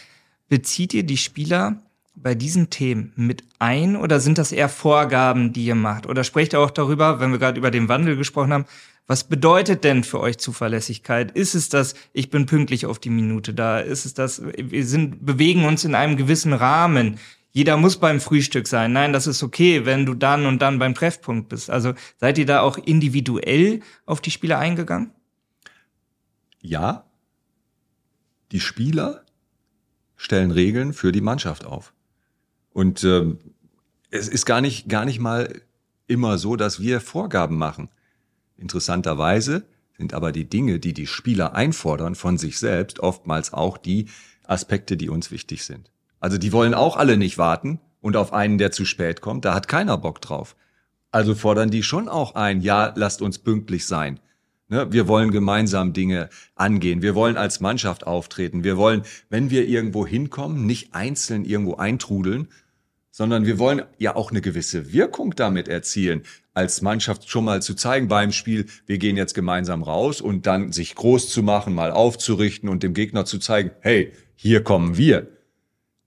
Bezieht ihr die Spieler bei diesen Themen mit ein oder sind das eher Vorgaben, die ihr macht? Oder sprecht ihr auch darüber, wenn wir gerade über den Wandel gesprochen haben, was bedeutet denn für euch Zuverlässigkeit? Ist es das, ich bin pünktlich auf die Minute da? Ist es das, wir sind, bewegen uns in einem gewissen Rahmen? Jeder muss beim Frühstück sein. Nein, das ist okay, wenn du dann und dann beim Treffpunkt bist. Also seid ihr da auch individuell auf die Spieler eingegangen? Ja. Die Spieler stellen Regeln für die Mannschaft auf. Und ähm, es ist gar nicht, gar nicht mal immer so, dass wir Vorgaben machen. Interessanterweise sind aber die Dinge, die die Spieler einfordern von sich selbst, oftmals auch die Aspekte, die uns wichtig sind. Also die wollen auch alle nicht warten und auf einen, der zu spät kommt, da hat keiner Bock drauf. Also fordern die schon auch ein, ja, lasst uns pünktlich sein. Ne, wir wollen gemeinsam Dinge angehen. Wir wollen als Mannschaft auftreten. Wir wollen, wenn wir irgendwo hinkommen, nicht einzeln irgendwo eintrudeln, sondern wir wollen ja auch eine gewisse Wirkung damit erzielen, als Mannschaft schon mal zu zeigen beim Spiel, wir gehen jetzt gemeinsam raus und dann sich groß zu machen, mal aufzurichten und dem Gegner zu zeigen, hey, hier kommen wir.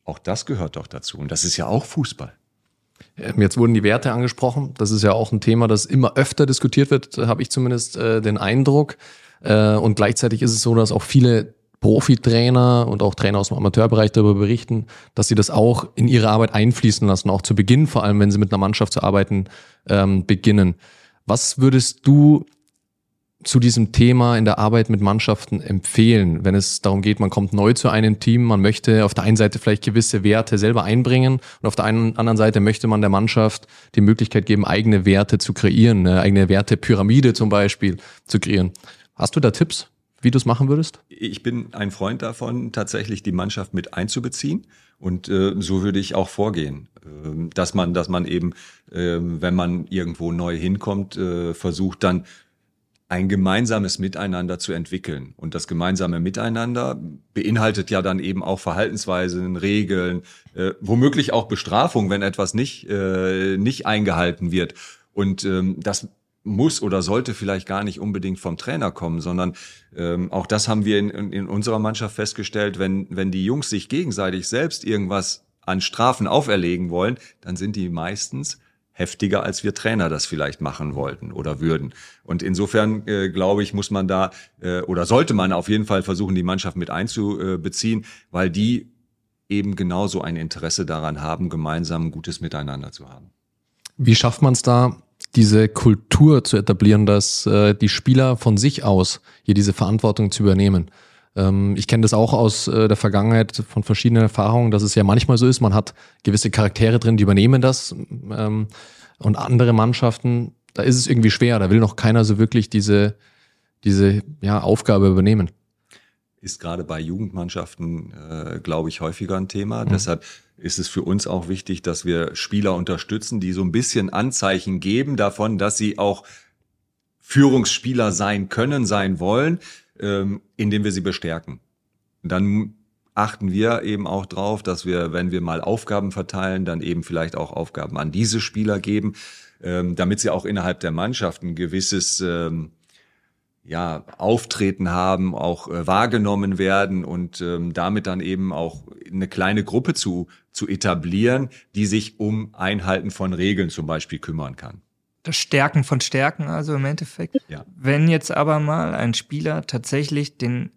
Auch das gehört doch dazu. Und das ist ja auch Fußball. Ähm, jetzt wurden die Werte angesprochen. Das ist ja auch ein Thema, das immer öfter diskutiert wird, habe ich zumindest äh, den Eindruck. Äh, und gleichzeitig ist es so, dass auch viele Profitrainer und auch Trainer aus dem Amateurbereich darüber berichten, dass sie das auch in ihre Arbeit einfließen lassen, auch zu Beginn, vor allem wenn sie mit einer Mannschaft zu arbeiten ähm, beginnen. Was würdest du zu diesem Thema in der Arbeit mit Mannschaften empfehlen, wenn es darum geht, man kommt neu zu einem Team, man möchte auf der einen Seite vielleicht gewisse Werte selber einbringen und auf der einen, anderen Seite möchte man der Mannschaft die Möglichkeit geben, eigene Werte zu kreieren, eine eigene Wertepyramide zum Beispiel zu kreieren. Hast du da Tipps wie du es machen würdest? Ich bin ein Freund davon, tatsächlich die Mannschaft mit einzubeziehen. Und äh, so würde ich auch vorgehen, äh, dass man, dass man eben, äh, wenn man irgendwo neu hinkommt, äh, versucht dann ein gemeinsames Miteinander zu entwickeln. Und das gemeinsame Miteinander beinhaltet ja dann eben auch Verhaltensweisen, Regeln, äh, womöglich auch Bestrafung, wenn etwas nicht, äh, nicht eingehalten wird. Und ähm, das muss oder sollte vielleicht gar nicht unbedingt vom Trainer kommen, sondern ähm, auch das haben wir in, in unserer Mannschaft festgestellt, wenn, wenn die Jungs sich gegenseitig selbst irgendwas an Strafen auferlegen wollen, dann sind die meistens heftiger, als wir Trainer das vielleicht machen wollten oder würden. Und insofern äh, glaube ich, muss man da äh, oder sollte man auf jeden Fall versuchen, die Mannschaft mit einzubeziehen, weil die eben genauso ein Interesse daran haben, gemeinsam ein gutes Miteinander zu haben. Wie schafft man es da, diese Kultur zu etablieren, dass äh, die Spieler von sich aus hier diese Verantwortung zu übernehmen. Ähm, ich kenne das auch aus äh, der Vergangenheit von verschiedenen Erfahrungen, dass es ja manchmal so ist, man hat gewisse Charaktere drin, die übernehmen das ähm, und andere Mannschaften, da ist es irgendwie schwer, da will noch keiner so wirklich diese, diese ja, Aufgabe übernehmen ist gerade bei Jugendmannschaften, äh, glaube ich, häufiger ein Thema. Mhm. Deshalb ist es für uns auch wichtig, dass wir Spieler unterstützen, die so ein bisschen Anzeichen geben davon, dass sie auch Führungsspieler sein können, sein wollen, ähm, indem wir sie bestärken. Dann achten wir eben auch drauf, dass wir, wenn wir mal Aufgaben verteilen, dann eben vielleicht auch Aufgaben an diese Spieler geben, ähm, damit sie auch innerhalb der Mannschaft ein gewisses ähm, ja, Auftreten haben, auch äh, wahrgenommen werden und ähm, damit dann eben auch eine kleine Gruppe zu, zu etablieren, die sich um Einhalten von Regeln zum Beispiel kümmern kann. Das Stärken von Stärken, also im Endeffekt. Ja. Wenn jetzt aber mal ein Spieler tatsächlich den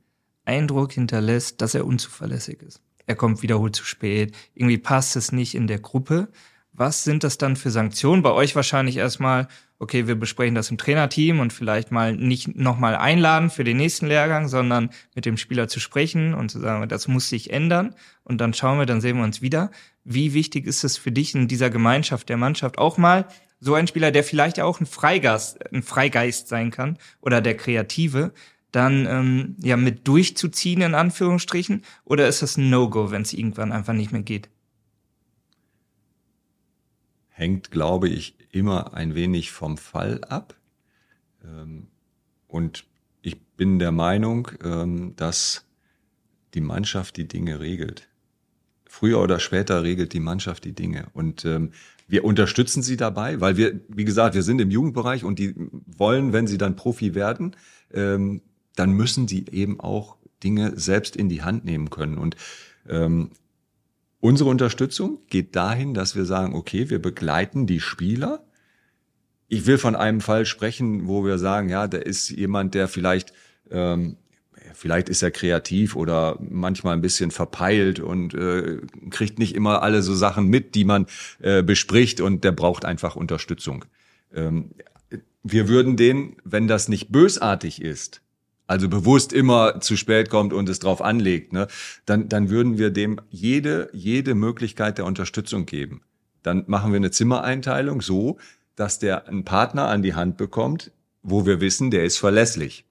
Eindruck hinterlässt, dass er unzuverlässig ist. Er kommt wiederholt zu spät, irgendwie passt es nicht in der Gruppe. Was sind das dann für Sanktionen? Bei euch wahrscheinlich erstmal, okay, wir besprechen das im Trainerteam und vielleicht mal nicht nochmal einladen für den nächsten Lehrgang, sondern mit dem Spieler zu sprechen und zu sagen, das muss sich ändern und dann schauen wir, dann sehen wir uns wieder. Wie wichtig ist es für dich in dieser Gemeinschaft der Mannschaft auch mal so ein Spieler, der vielleicht auch ein Freigeist, ein Freigeist sein kann oder der Kreative, dann ähm, ja mit durchzuziehen in Anführungsstrichen oder ist das ein No-Go, wenn es irgendwann einfach nicht mehr geht? hängt, glaube ich, immer ein wenig vom Fall ab. Ähm, und ich bin der Meinung, ähm, dass die Mannschaft die Dinge regelt. Früher oder später regelt die Mannschaft die Dinge. Und ähm, wir unterstützen sie dabei, weil wir, wie gesagt, wir sind im Jugendbereich und die wollen, wenn sie dann Profi werden, dann müssen sie eben auch Dinge selbst in die Hand nehmen können. Und Unsere Unterstützung geht dahin, dass wir sagen, okay, wir begleiten die Spieler. Ich will von einem Fall sprechen, wo wir sagen, ja, da ist jemand, der vielleicht, ähm, vielleicht ist er kreativ oder manchmal ein bisschen verpeilt und äh, kriegt nicht immer alle so Sachen mit, die man äh, bespricht und der braucht einfach Unterstützung. Ähm, wir würden den, wenn das nicht bösartig ist, also bewusst immer zu spät kommt und es drauf anlegt, ne, dann, dann würden wir dem jede, jede Möglichkeit der Unterstützung geben. Dann machen wir eine Zimmereinteilung so, dass der einen Partner an die Hand bekommt, wo wir wissen, der ist verlässlich.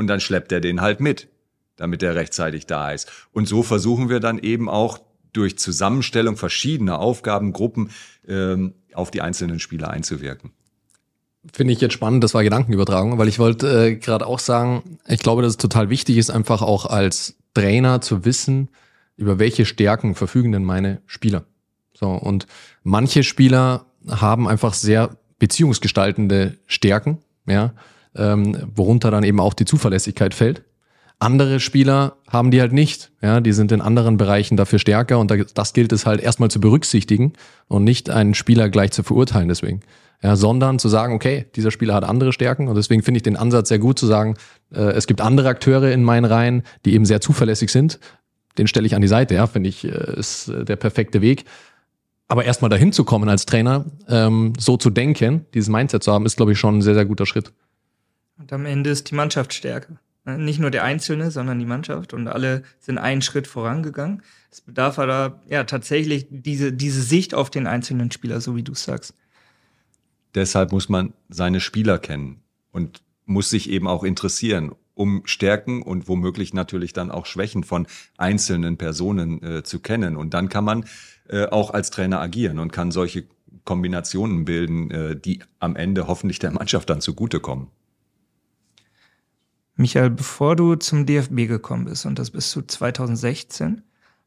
Und dann schleppt er den halt mit, damit er rechtzeitig da ist. Und so versuchen wir dann eben auch durch Zusammenstellung verschiedener Aufgabengruppen ähm, auf die einzelnen Spieler einzuwirken. Finde ich jetzt spannend, das war Gedankenübertragung, weil ich wollte äh, gerade auch sagen, ich glaube, dass es total wichtig ist, einfach auch als Trainer zu wissen, über welche Stärken verfügen denn meine Spieler. So, und manche Spieler haben einfach sehr beziehungsgestaltende Stärken, ja, ähm, worunter dann eben auch die Zuverlässigkeit fällt. Andere Spieler haben die halt nicht, ja, die sind in anderen Bereichen dafür stärker und das gilt es halt erstmal zu berücksichtigen und nicht einen Spieler gleich zu verurteilen deswegen ja, sondern zu sagen, okay, dieser Spieler hat andere Stärken und deswegen finde ich den Ansatz sehr gut zu sagen, äh, es gibt andere Akteure in meinen Reihen, die eben sehr zuverlässig sind. Den stelle ich an die Seite, ja, finde ich, äh, ist äh, der perfekte Weg. Aber erstmal dahin zu kommen als Trainer, ähm, so zu denken, dieses Mindset zu haben, ist, glaube ich, schon ein sehr, sehr guter Schritt. Und am Ende ist die Mannschaft stärker. Ne, nicht nur der Einzelne, sondern die Mannschaft und alle sind einen Schritt vorangegangen. Es bedarf aber ja tatsächlich diese, diese Sicht auf den einzelnen Spieler, so wie du sagst. Deshalb muss man seine Spieler kennen und muss sich eben auch interessieren. um Stärken und womöglich natürlich dann auch Schwächen von einzelnen Personen äh, zu kennen. Und dann kann man äh, auch als Trainer agieren und kann solche Kombinationen bilden, äh, die am Ende hoffentlich der Mannschaft dann zugutekommen. Michael, bevor du zum DFB gekommen bist, und das bist du 2016,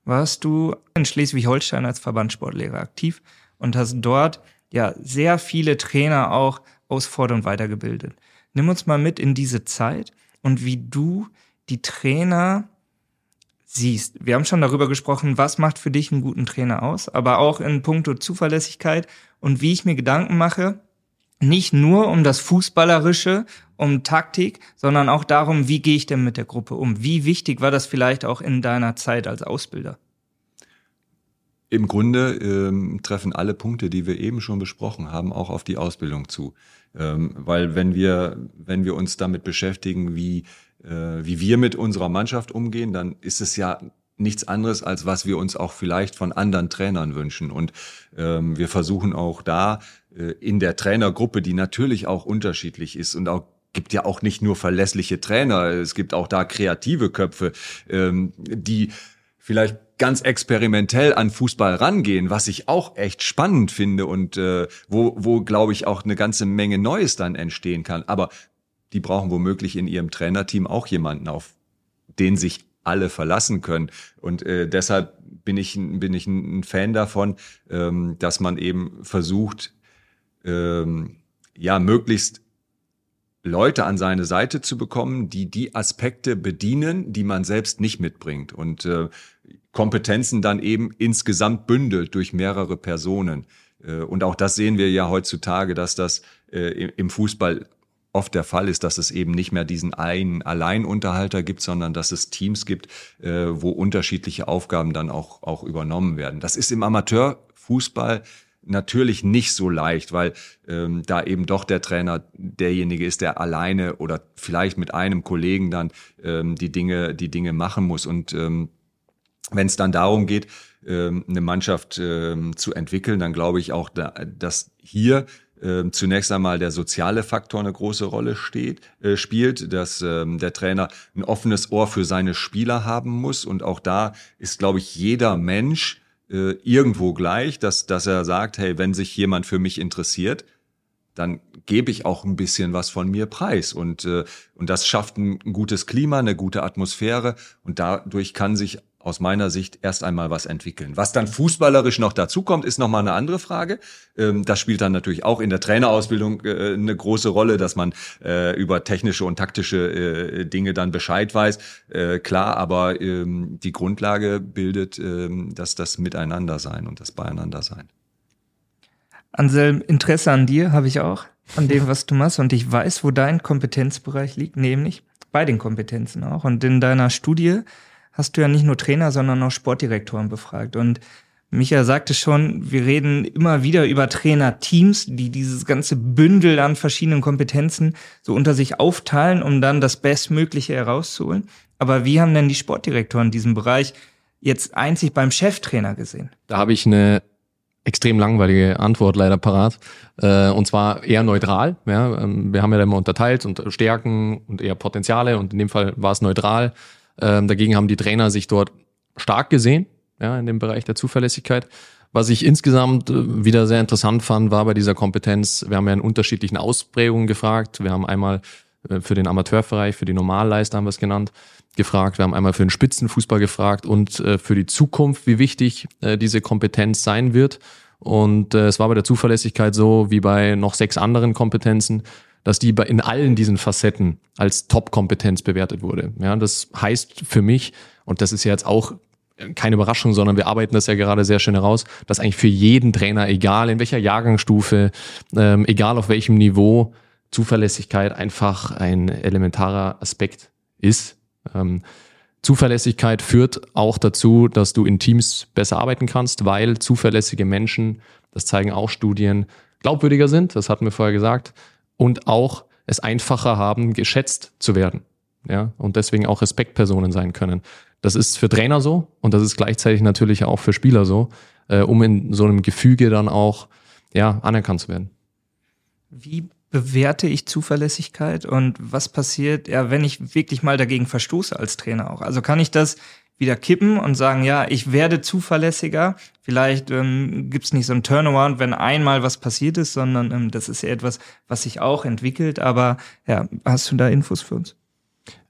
warst du in Schleswig-Holstein als Verbandssportlehrer aktiv und hast dort ja sehr viele Trainer auch aus Fort- und weitergebildet. Nimm uns mal mit in diese Zeit und wie du die Trainer siehst. Wir haben schon darüber gesprochen, was macht für dich einen guten Trainer aus, aber auch in puncto Zuverlässigkeit und wie ich mir Gedanken mache, nicht nur um das Fußballerische, um Taktik, sondern auch darum, wie gehe ich denn mit der Gruppe um? Wie wichtig war das vielleicht auch in deiner Zeit als Ausbilder? Im Grunde ähm, treffen alle Punkte, die wir eben schon besprochen haben, auch auf die Ausbildung zu. Ähm, weil wenn wir, wenn wir uns damit beschäftigen, wie, äh, wie wir mit unserer Mannschaft umgehen, dann ist es ja nichts anderes, als was wir uns auch vielleicht von anderen Trainern wünschen. Und ähm, wir versuchen auch da in der Trainergruppe, die natürlich auch unterschiedlich ist und auch gibt ja auch nicht nur verlässliche Trainer, es gibt auch da kreative Köpfe, ähm, die vielleicht ganz experimentell an Fußball rangehen, was ich auch echt spannend finde und äh, wo, wo glaube ich auch eine ganze Menge Neues dann entstehen kann. Aber die brauchen womöglich in ihrem Trainerteam auch jemanden, auf den sich alle verlassen können. Und äh, deshalb bin ich, bin ich ein Fan davon, ähm, dass man eben versucht, ähm, ja, möglichst Leute an seine Seite zu bekommen, die die Aspekte bedienen, die man selbst nicht mitbringt und äh, Kompetenzen dann eben insgesamt bündelt durch mehrere Personen. Äh, und auch das sehen wir ja heutzutage, dass das äh, im Fußball oft der Fall ist, dass es eben nicht mehr diesen einen Alleinunterhalter gibt, sondern dass es Teams gibt, äh, wo unterschiedliche Aufgaben dann auch, auch übernommen werden. Das ist im Amateurfußball natürlich nicht so leicht, weil ähm, da eben doch der Trainer derjenige ist, der alleine oder vielleicht mit einem Kollegen dann ähm, die Dinge, die Dinge machen muss. Und ähm, wenn es dann darum geht, ähm, eine Mannschaft ähm, zu entwickeln, dann glaube ich auch, dass hier ähm, zunächst einmal der soziale Faktor eine große Rolle steht, äh, spielt, dass ähm, der Trainer ein offenes Ohr für seine Spieler haben muss. Und auch da ist, glaube ich, jeder Mensch äh, irgendwo gleich, dass, dass er sagt, hey, wenn sich jemand für mich interessiert, dann gebe ich auch ein bisschen was von mir preis. Und, äh, und das schafft ein gutes Klima, eine gute Atmosphäre. Und dadurch kann sich aus meiner Sicht erst einmal was entwickeln. Was dann fußballerisch noch dazukommt, ist nochmal eine andere Frage. Ähm, das spielt dann natürlich auch in der Trainerausbildung äh, eine große Rolle, dass man äh, über technische und taktische äh, Dinge dann Bescheid weiß. Klar, aber ähm, die Grundlage bildet ähm, dass das Miteinander und das Beieinander. Anselm, Interesse an dir habe ich auch, an dem, was du machst. Und ich weiß, wo dein Kompetenzbereich liegt, nämlich bei den Kompetenzen auch. Und in deiner Studie hast du ja nicht nur Trainer, sondern auch Sportdirektoren befragt. Und Micha sagte schon, wir reden immer wieder über Trainerteams, die dieses ganze Bündel an verschiedenen Kompetenzen so unter sich aufteilen, um dann das Bestmögliche herauszuholen. Aber wie haben denn die Sportdirektoren diesen Bereich jetzt einzig beim Cheftrainer gesehen? Da habe ich eine extrem langweilige Antwort leider parat. Äh, und zwar eher neutral. Ähm, wir haben ja immer unterteilt und Stärken und eher Potenziale und in dem Fall war es neutral. Ähm, dagegen haben die Trainer sich dort stark gesehen, ja, in dem Bereich der Zuverlässigkeit. Was ich insgesamt äh, wieder sehr interessant fand, war bei dieser Kompetenz, wir haben ja in unterschiedlichen Ausprägungen gefragt. Wir haben einmal äh, für den Amateurbereich, für die Normalleister haben wir es genannt, gefragt. Wir haben einmal für den Spitzenfußball gefragt und äh, für die Zukunft, wie wichtig diese Kompetenz sein wird. Und es war bei der Zuverlässigkeit so wie bei noch sechs anderen Kompetenzen, dass die in allen diesen Facetten als Top-Kompetenz bewertet wurde. Ja, das heißt für mich, und das ist ja jetzt auch keine Überraschung, sondern wir arbeiten das ja gerade sehr schön heraus, dass eigentlich für jeden Trainer, egal in welcher Jahrgangsstufe, ähm, egal auf welchem Niveau, Zuverlässigkeit einfach ein elementarer Aspekt ist. Ähm, Zuverlässigkeit führt auch dazu, dass du in Teams besser arbeiten kannst, weil zuverlässige Menschen, das zeigen auch Studien, glaubwürdiger sind, das hatten wir vorher gesagt, und auch es einfacher haben, geschätzt zu werden. Ja, und deswegen auch Respektpersonen sein können. Das ist für Trainer so und das ist gleichzeitig natürlich auch für Spieler so, äh, um in so einem Gefüge dann auch ja, anerkannt zu werden. Wie bewerte ich Zuverlässigkeit und was passiert, ja, wenn ich wirklich mal dagegen verstoße als Trainer auch? Also kann ich das wieder kippen und sagen, ja, ich werde zuverlässiger. Vielleicht ähm, gibt es nicht so ein Turnaround, wenn einmal was passiert ist, sondern ähm, das ist ja etwas, was sich auch entwickelt. Aber ja, hast du da Infos für uns?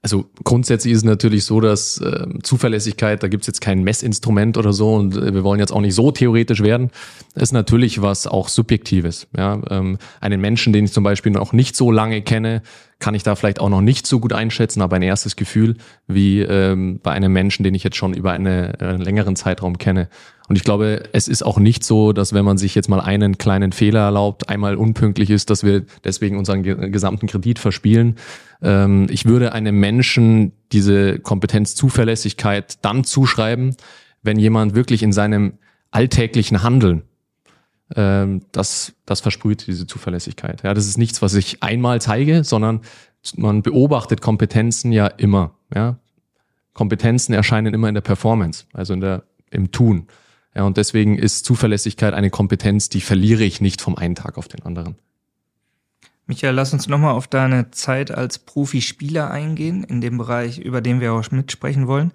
Also grundsätzlich ist es natürlich so, dass äh, Zuverlässigkeit, da gibt's jetzt kein Messinstrument oder so und äh, wir wollen jetzt auch nicht so theoretisch werden, ist natürlich was auch Subjektives. Ja? Ähm, einen Menschen, den ich zum Beispiel noch nicht so lange kenne, kann ich da vielleicht auch noch nicht so gut einschätzen, aber ein erstes Gefühl wie ähm, bei einem Menschen, den ich jetzt schon über eine, einen längeren Zeitraum kenne. Und ich glaube, es ist auch nicht so, dass wenn man sich jetzt mal einen kleinen Fehler erlaubt, einmal unpünktlich ist, dass wir deswegen unseren gesamten Kredit verspielen. Ähm, ich würde einem Menschen diese Kompetenz Zuverlässigkeit dann zuschreiben, wenn jemand wirklich in seinem alltäglichen Handeln ähm, das, das versprüht diese Zuverlässigkeit. Ja, das ist nichts, was ich einmal zeige, sondern man beobachtet Kompetenzen ja immer. Ja, Kompetenzen erscheinen immer in der Performance, also in der, im Tun. Ja, und deswegen ist Zuverlässigkeit eine Kompetenz, die verliere ich nicht vom einen Tag auf den anderen. Michael, lass uns nochmal auf deine Zeit als Profispieler eingehen, in dem Bereich, über den wir auch mitsprechen wollen.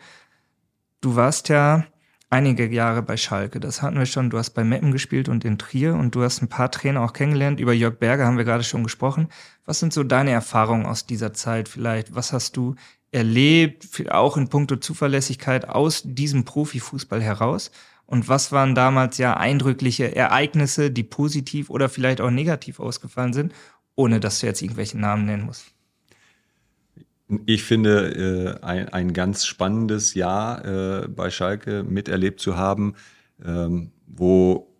Du warst ja einige Jahre bei Schalke, das hatten wir schon. Du hast bei Meppen gespielt und in Trier und du hast ein paar Trainer auch kennengelernt. Über Jörg Berger haben wir gerade schon gesprochen. Was sind so deine Erfahrungen aus dieser Zeit vielleicht? Was hast du erlebt, auch in puncto Zuverlässigkeit aus diesem Profifußball heraus? Und was waren damals ja eindrückliche Ereignisse, die positiv oder vielleicht auch negativ ausgefallen sind, ohne dass du jetzt irgendwelche Namen nennen musst? Ich finde, äh, ein, ein ganz spannendes Jahr äh, bei Schalke miterlebt zu haben, ähm, wo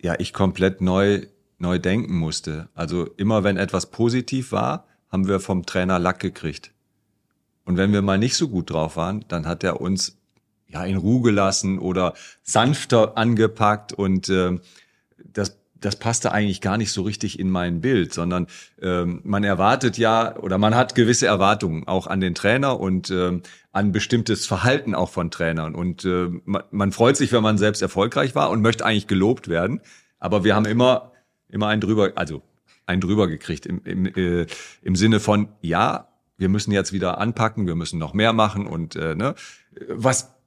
ja ich komplett neu neu denken musste. Also immer wenn etwas positiv war, haben wir vom Trainer Lack gekriegt. Und wenn wir mal nicht so gut drauf waren, dann hat er uns ja in Ruhe gelassen oder sanfter angepackt und äh, das das passte eigentlich gar nicht so richtig in mein Bild, sondern ähm, man erwartet ja oder man hat gewisse Erwartungen auch an den Trainer und ähm, an bestimmtes Verhalten auch von Trainern. Und äh, man, man freut sich, wenn man selbst erfolgreich war und möchte eigentlich gelobt werden. Aber wir haben immer, immer einen drüber, also einen drüber gekriegt im, im, äh, im Sinne von, ja, wir müssen jetzt wieder anpacken, wir müssen noch mehr machen und äh, ne, was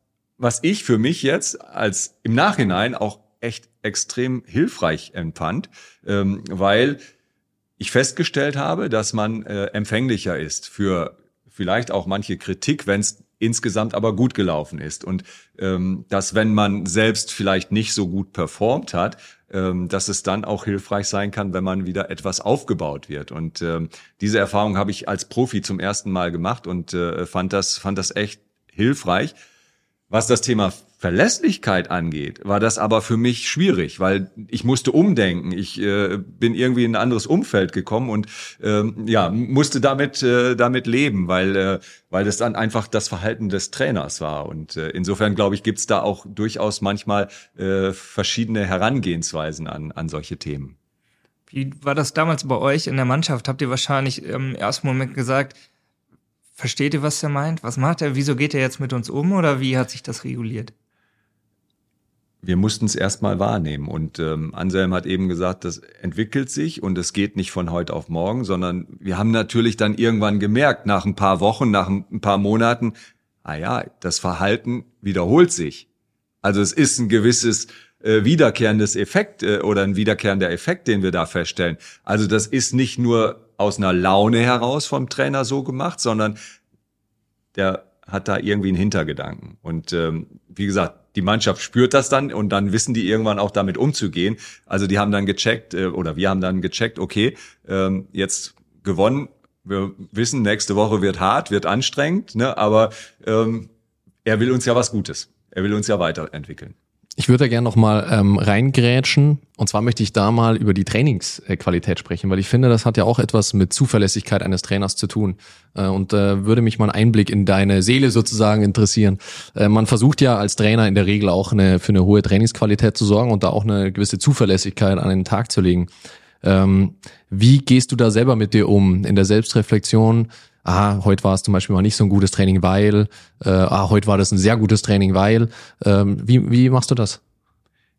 was ich für mich jetzt als im Nachhinein auch echt extrem hilfreich empfand, ähm, weil ich festgestellt habe, dass man äh, empfänglicher ist für vielleicht auch manche Kritik, wenn es insgesamt aber gut gelaufen ist. Und ähm, dass wenn man selbst vielleicht nicht so gut performt hat, ähm, dass es dann auch hilfreich sein kann, wenn man wieder etwas aufgebaut wird. Und ähm, diese Erfahrung habe ich als Profi zum ersten Mal gemacht und äh, fand das fand das echt hilfreich. Was das Thema Verlässlichkeit angeht, war das aber für mich schwierig, weil ich musste umdenken. Ich äh, bin irgendwie in ein anderes Umfeld gekommen und ähm, ja musste damit äh, damit leben, weil äh, weil das dann einfach das Verhalten des Trainers war. Und äh, insofern glaube ich, gibt's da auch durchaus manchmal äh, verschiedene Herangehensweisen an an solche Themen. Wie war das damals bei euch in der Mannschaft? Habt ihr wahrscheinlich im ersten Moment gesagt, Versteht ihr, was er meint? Was macht er? Wieso geht er jetzt mit uns um oder wie hat sich das reguliert? wir mussten es erstmal wahrnehmen. Und ähm, Anselm hat eben gesagt, das entwickelt sich und es geht nicht von heute auf morgen, sondern wir haben natürlich dann irgendwann gemerkt, nach ein paar Wochen, nach ein paar Monaten, ah ja, das Verhalten wiederholt sich. Also es ist ein gewisses äh, wiederkehrendes Effekt äh, oder ein wiederkehrender Effekt, den wir da feststellen. Also das ist nicht nur aus einer Laune heraus vom Trainer so gemacht, sondern der hat da irgendwie einen Hintergedanken. Und ähm, wie gesagt, die Mannschaft spürt das dann und dann wissen die irgendwann auch damit umzugehen. Also die haben dann gecheckt äh, oder wir haben dann gecheckt, okay, ähm, jetzt gewonnen. Wir wissen, nächste Woche wird hart, wird anstrengend, ne? aber ähm, er will uns ja was Gutes. Er will uns ja weiterentwickeln. Ich würde da gerne nochmal ähm, reingrätschen. Und zwar möchte ich da mal über die Trainingsqualität sprechen, weil ich finde, das hat ja auch etwas mit Zuverlässigkeit eines Trainers zu tun. Äh, und äh, würde mich mal einen Einblick in deine Seele sozusagen interessieren. Äh, man versucht ja als Trainer in der Regel auch eine, für eine hohe Trainingsqualität zu sorgen und da auch eine gewisse Zuverlässigkeit an den Tag zu legen. Ähm, wie gehst du da selber mit dir um in der Selbstreflexion? Ah, heute war es zum Beispiel mal nicht so ein gutes Training, weil, äh, ah, heute war das ein sehr gutes Training, weil. Ähm, wie, wie machst du das?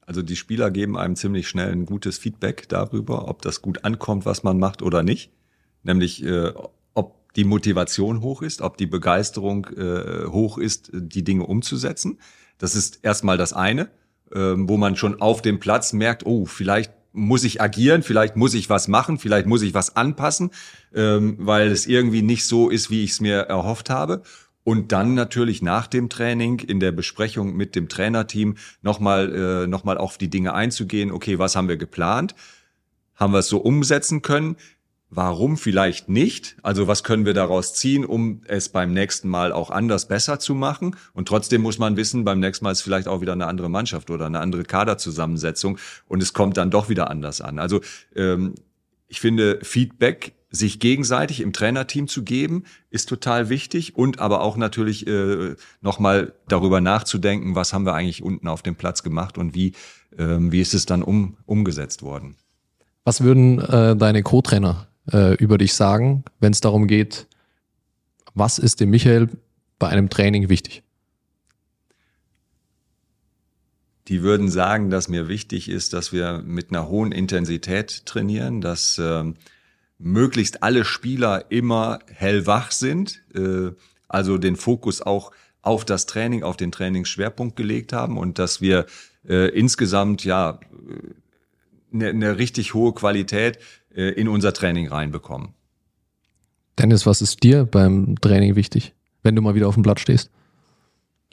Also die Spieler geben einem ziemlich schnell ein gutes Feedback darüber, ob das gut ankommt, was man macht oder nicht. Nämlich, äh, ob die Motivation hoch ist, ob die Begeisterung äh, hoch ist, die Dinge umzusetzen. Das ist erstmal das eine, äh, wo man schon auf dem Platz merkt, oh, vielleicht muss ich agieren, vielleicht muss ich was machen, vielleicht muss ich was anpassen, ähm, weil es irgendwie nicht so ist, wie ich es mir erhofft habe. Und dann natürlich nach dem Training in der Besprechung mit dem Trainerteam nochmal äh, noch auf die Dinge einzugehen. Okay, was haben wir geplant? Haben wir es so umsetzen können? Warum vielleicht nicht? Also was können wir daraus ziehen, um es beim nächsten Mal auch anders besser zu machen? Und trotzdem muss man wissen, beim nächsten Mal ist vielleicht auch wieder eine andere Mannschaft oder eine andere Kaderzusammensetzung und es kommt dann doch wieder anders an. Also ähm, ich finde Feedback sich gegenseitig im Trainerteam zu geben, ist total wichtig und aber auch natürlich äh, nochmal darüber nachzudenken, was haben wir eigentlich unten auf dem Platz gemacht und wie, ähm, wie ist es dann um, umgesetzt worden. Was würden äh, deine Co-Trainer äh, über dich sagen, wenn es darum geht, was ist dem Michael bei einem Training wichtig? Die würden sagen, dass mir wichtig ist, dass wir mit einer hohen Intensität trainieren, dass äh, möglichst alle Spieler immer hellwach sind, äh, also den Fokus auch auf das Training, auf den Trainingsschwerpunkt gelegt haben und dass wir äh, insgesamt ja eine, eine richtig hohe Qualität äh, in unser Training reinbekommen. Dennis, was ist dir beim Training wichtig, wenn du mal wieder auf dem Blatt stehst?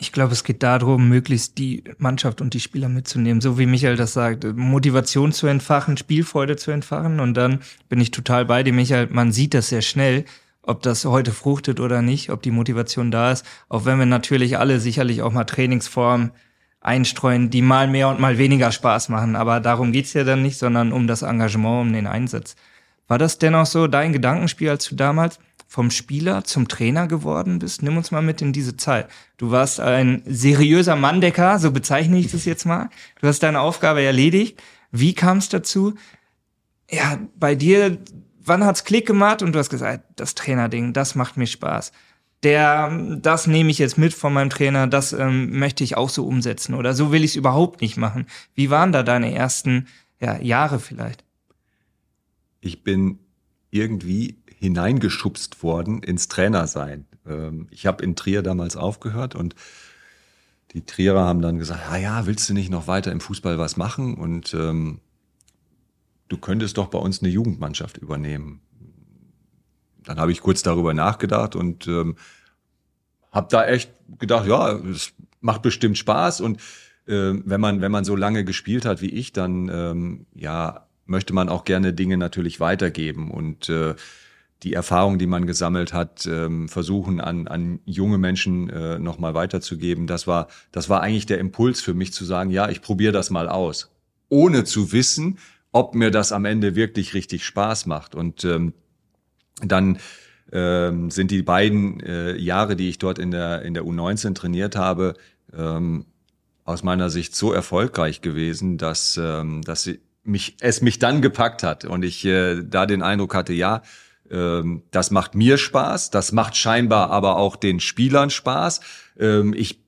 Ich glaube, es geht darum, möglichst die Mannschaft und die Spieler mitzunehmen, so wie Michael das sagt, Motivation zu entfachen, Spielfreude zu entfachen und dann bin ich total bei dir, Michael, man sieht das sehr schnell, ob das heute fruchtet oder nicht, ob die Motivation da ist, auch wenn wir natürlich alle sicherlich auch mal Trainingsformen einstreuen, die mal mehr und mal weniger Spaß machen. Aber darum geht's ja dann nicht, sondern um das Engagement, um den Einsatz. War das dennoch so dein Gedankenspiel, als du damals vom Spieler zum Trainer geworden bist? Nimm uns mal mit in diese Zeit. Du warst ein seriöser Manndecker, so bezeichne ich das jetzt mal. Du hast deine Aufgabe erledigt. Wie kam es dazu? Ja, bei dir, wann hat's Klick gemacht und du hast gesagt, das Trainerding, das macht mir Spaß der, das nehme ich jetzt mit von meinem Trainer, das ähm, möchte ich auch so umsetzen oder so will ich es überhaupt nicht machen. Wie waren da deine ersten ja, Jahre vielleicht? Ich bin irgendwie hineingeschubst worden ins Trainersein. Ähm, ich habe in Trier damals aufgehört und die Trierer haben dann gesagt, ah ja, willst du nicht noch weiter im Fußball was machen? Und ähm, du könntest doch bei uns eine Jugendmannschaft übernehmen dann habe ich kurz darüber nachgedacht und ähm, habe da echt gedacht, ja, es macht bestimmt Spaß und äh, wenn man wenn man so lange gespielt hat wie ich, dann ähm, ja möchte man auch gerne Dinge natürlich weitergeben und äh, die Erfahrung, die man gesammelt hat, ähm, versuchen an, an junge Menschen äh, nochmal weiterzugeben. Das war, das war eigentlich der Impuls für mich zu sagen, ja, ich probiere das mal aus, ohne zu wissen, ob mir das am Ende wirklich richtig Spaß macht. Und ähm, dann ähm, sind die beiden äh, Jahre, die ich dort in der, in der U19 trainiert habe, ähm, aus meiner Sicht so erfolgreich gewesen, dass, ähm, dass mich, es mich dann gepackt hat und ich äh, da den Eindruck hatte, ja, ähm, das macht mir Spaß, das macht scheinbar aber auch den Spielern Spaß. Ähm, ich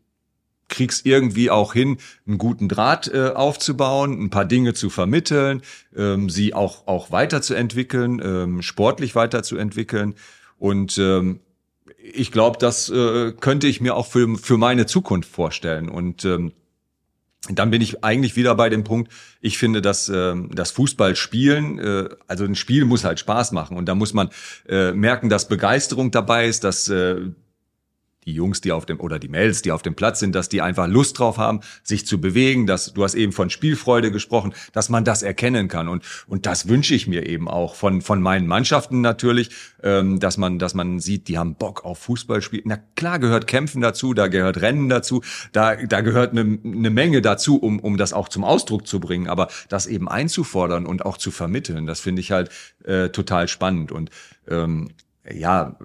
krieg's irgendwie auch hin, einen guten Draht äh, aufzubauen, ein paar Dinge zu vermitteln, ähm, sie auch, auch weiterzuentwickeln, ähm, sportlich weiterzuentwickeln. Und ähm, ich glaube, das äh, könnte ich mir auch für, für meine Zukunft vorstellen. Und ähm, dann bin ich eigentlich wieder bei dem Punkt, ich finde, dass äh, das Fußballspielen, äh, also ein Spiel muss halt Spaß machen und da muss man äh, merken, dass Begeisterung dabei ist, dass äh, die Jungs, die auf dem oder die Mädels, die auf dem Platz sind, dass die einfach Lust drauf haben, sich zu bewegen, dass du hast eben von Spielfreude gesprochen, dass man das erkennen kann. Und und das wünsche ich mir eben auch von von meinen Mannschaften natürlich, ähm, dass man dass man sieht, die haben Bock auf Fußballspiel. Na klar gehört Kämpfen dazu, da gehört Rennen dazu, da da gehört eine, eine Menge dazu, um um das auch zum Ausdruck zu bringen, aber das eben einzufordern und auch zu vermitteln, das finde ich halt äh, total spannend. Und ähm, ja,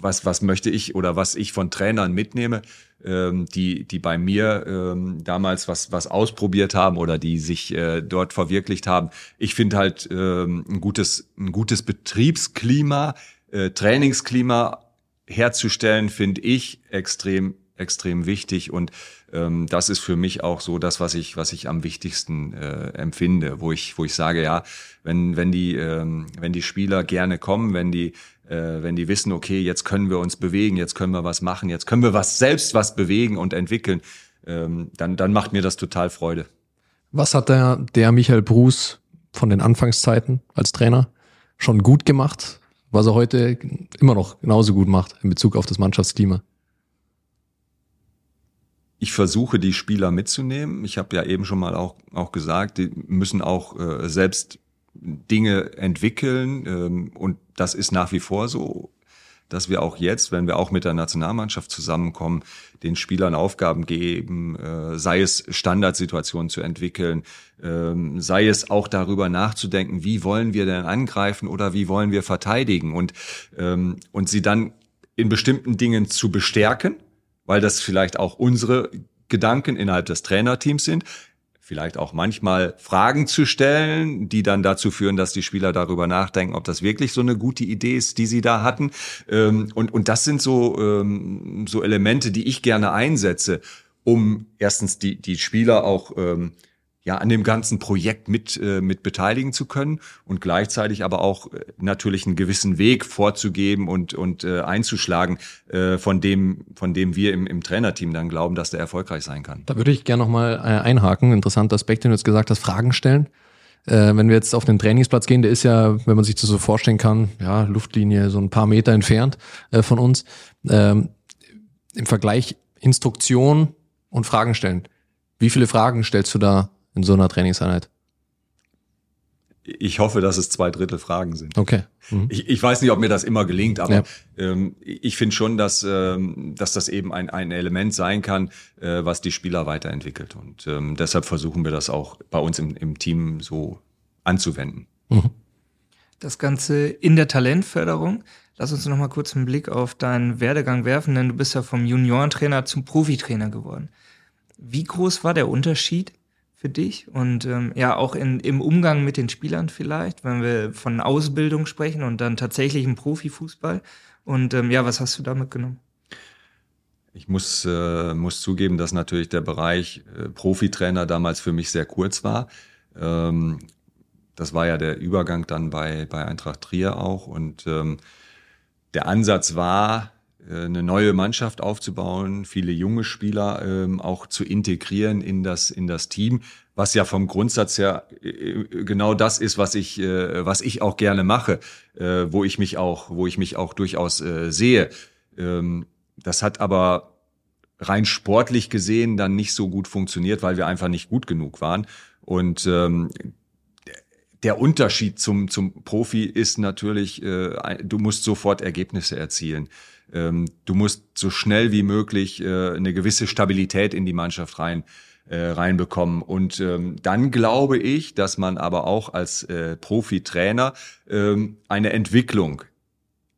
was, was möchte ich oder was ich von Trainern mitnehme, ähm, die, die bei mir ähm, damals was, was ausprobiert haben oder die sich äh, dort verwirklicht haben. Ich finde halt ähm, ein, gutes, ein gutes Betriebsklima, äh, Trainingsklima herzustellen, finde ich extrem extrem wichtig und ähm, das ist für mich auch so das, was ich, was ich am wichtigsten äh, empfinde, wo ich, wo ich sage, ja, wenn, wenn die, ähm, wenn die Spieler gerne kommen, wenn die, wenn die wissen, okay, jetzt können wir uns bewegen, jetzt können wir was machen, jetzt können wir was selbst was bewegen und entwickeln, ähm, dann, dann macht mir das total Freude. Was hat der, der Michael Bruce von den Anfangszeiten als Trainer schon gut gemacht, was er heute immer noch genauso gut macht in Bezug auf das Mannschaftsklima? ich versuche die Spieler mitzunehmen. Ich habe ja eben schon mal auch, auch gesagt, die müssen auch äh, selbst Dinge entwickeln ähm, und das ist nach wie vor so, dass wir auch jetzt, wenn wir auch mit der Nationalmannschaft zusammenkommen, den Spielern Aufgaben geben, äh, sei es Standardsituationen zu entwickeln, ähm, sei es auch darüber nachzudenken, wie wollen wir denn angreifen oder wie wollen wir verteidigen und, ähm, und sie dann in bestimmten Dingen zu bestärken weil das vielleicht auch unsere Gedanken innerhalb des Trainerteams sind. Vielleicht auch manchmal Fragen zu stellen, die dann dazu führen, dass die Spieler darüber nachdenken, ob das wirklich so eine gute Idee ist, die sie da hatten. Ähm, und, und das sind so, ähm, so Elemente, die ich gerne einsetze, um erstens die, die Spieler auch ähm, ja an dem ganzen Projekt mit äh, mit beteiligen zu können und gleichzeitig aber auch äh, natürlich einen gewissen Weg vorzugeben und und äh, einzuschlagen äh, von dem von dem wir im, im Trainerteam dann glauben, dass der erfolgreich sein kann. Da würde ich gerne noch mal äh, einhaken. Interessanter Aspekt, den du jetzt gesagt hast, Fragen stellen. Äh, wenn wir jetzt auf den Trainingsplatz gehen, der ist ja, wenn man sich das so vorstellen kann, ja Luftlinie so ein paar Meter entfernt äh, von uns. Ähm, Im Vergleich Instruktion und Fragen stellen. Wie viele Fragen stellst du da in so einer Trainingseinheit? Ich hoffe, dass es zwei Drittel Fragen sind. Okay. Mhm. Ich, ich weiß nicht, ob mir das immer gelingt, aber ja. ähm, ich finde schon, dass, ähm, dass das eben ein, ein Element sein kann, äh, was die Spieler weiterentwickelt. Und ähm, deshalb versuchen wir das auch bei uns im, im Team so anzuwenden. Mhm. Das Ganze in der Talentförderung. Lass uns noch mal kurz einen Blick auf deinen Werdegang werfen, denn du bist ja vom Juniorentrainer zum Profitrainer geworden. Wie groß war der Unterschied für dich und ähm, ja auch in, im Umgang mit den Spielern vielleicht, wenn wir von Ausbildung sprechen und dann tatsächlich im Profifußball. Und ähm, ja, was hast du damit genommen? Ich muss, äh, muss zugeben, dass natürlich der Bereich äh, Profitrainer damals für mich sehr kurz war. Ähm, das war ja der Übergang dann bei, bei Eintracht Trier auch. Und ähm, der Ansatz war, eine neue Mannschaft aufzubauen, viele junge Spieler ähm, auch zu integrieren in das in das Team, was ja vom Grundsatz her äh, genau das ist, was ich äh, was ich auch gerne mache, äh, wo ich mich auch wo ich mich auch durchaus äh, sehe. Ähm, das hat aber rein sportlich gesehen dann nicht so gut funktioniert, weil wir einfach nicht gut genug waren und ähm, der Unterschied zum, zum Profi ist natürlich, äh, du musst sofort Ergebnisse erzielen. Ähm, du musst so schnell wie möglich äh, eine gewisse Stabilität in die Mannschaft rein äh, reinbekommen. Und ähm, dann glaube ich, dass man aber auch als äh, Profi-Trainer ähm, eine Entwicklung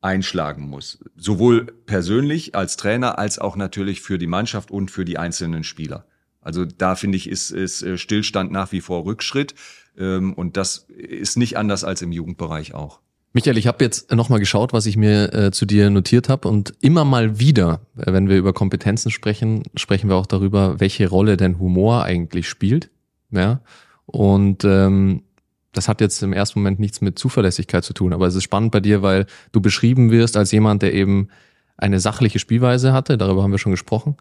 einschlagen muss. Sowohl persönlich als Trainer als auch natürlich für die Mannschaft und für die einzelnen Spieler. Also da finde ich, ist, ist äh, Stillstand nach wie vor Rückschritt. Ähm, und das ist nicht anders als im Jugendbereich auch. Michael, ich habe jetzt nochmal geschaut, was ich mir äh, zu dir notiert habe und immer mal wieder, äh, wenn wir über Kompetenzen sprechen, sprechen wir auch darüber, welche Rolle denn Humor eigentlich spielt. Ja, und ähm, das hat jetzt im ersten Moment nichts mit Zuverlässigkeit zu tun, aber es ist spannend bei dir, weil du beschrieben wirst als jemand, der eben eine sachliche Spielweise hatte, darüber haben wir schon gesprochen,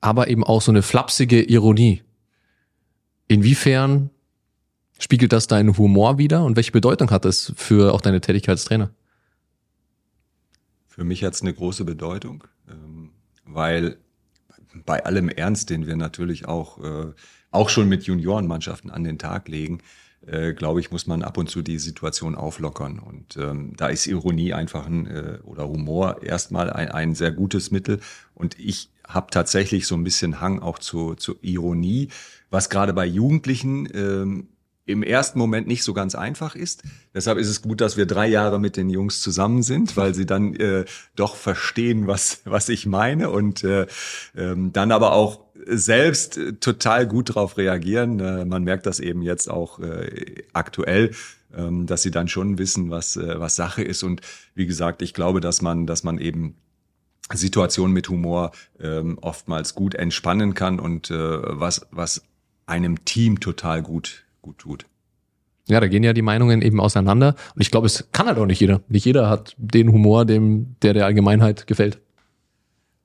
aber eben auch so eine flapsige Ironie. Inwiefern Spiegelt das deinen Humor wieder und welche Bedeutung hat das für auch deine Tätigkeit als Trainer? Für mich hat es eine große Bedeutung, ähm, weil bei allem Ernst, den wir natürlich auch, äh, auch schon mit Juniorenmannschaften an den Tag legen, äh, glaube ich, muss man ab und zu die Situation auflockern. Und ähm, da ist Ironie einfach ein, äh, oder Humor erstmal ein, ein sehr gutes Mittel. Und ich habe tatsächlich so ein bisschen Hang auch zu, zu Ironie, was gerade bei Jugendlichen ähm, im ersten Moment nicht so ganz einfach ist. Deshalb ist es gut, dass wir drei Jahre mit den Jungs zusammen sind, weil sie dann äh, doch verstehen, was, was ich meine und äh, ähm, dann aber auch selbst äh, total gut darauf reagieren. Äh, man merkt das eben jetzt auch äh, aktuell, äh, dass sie dann schon wissen, was, äh, was Sache ist. Und wie gesagt, ich glaube, dass man, dass man eben Situation mit Humor ähm, oftmals gut entspannen kann und äh, was, was einem Team total gut, gut tut. Ja, da gehen ja die Meinungen eben auseinander. Und ich glaube, es kann halt auch nicht jeder. Nicht jeder hat den Humor, dem, der der Allgemeinheit gefällt.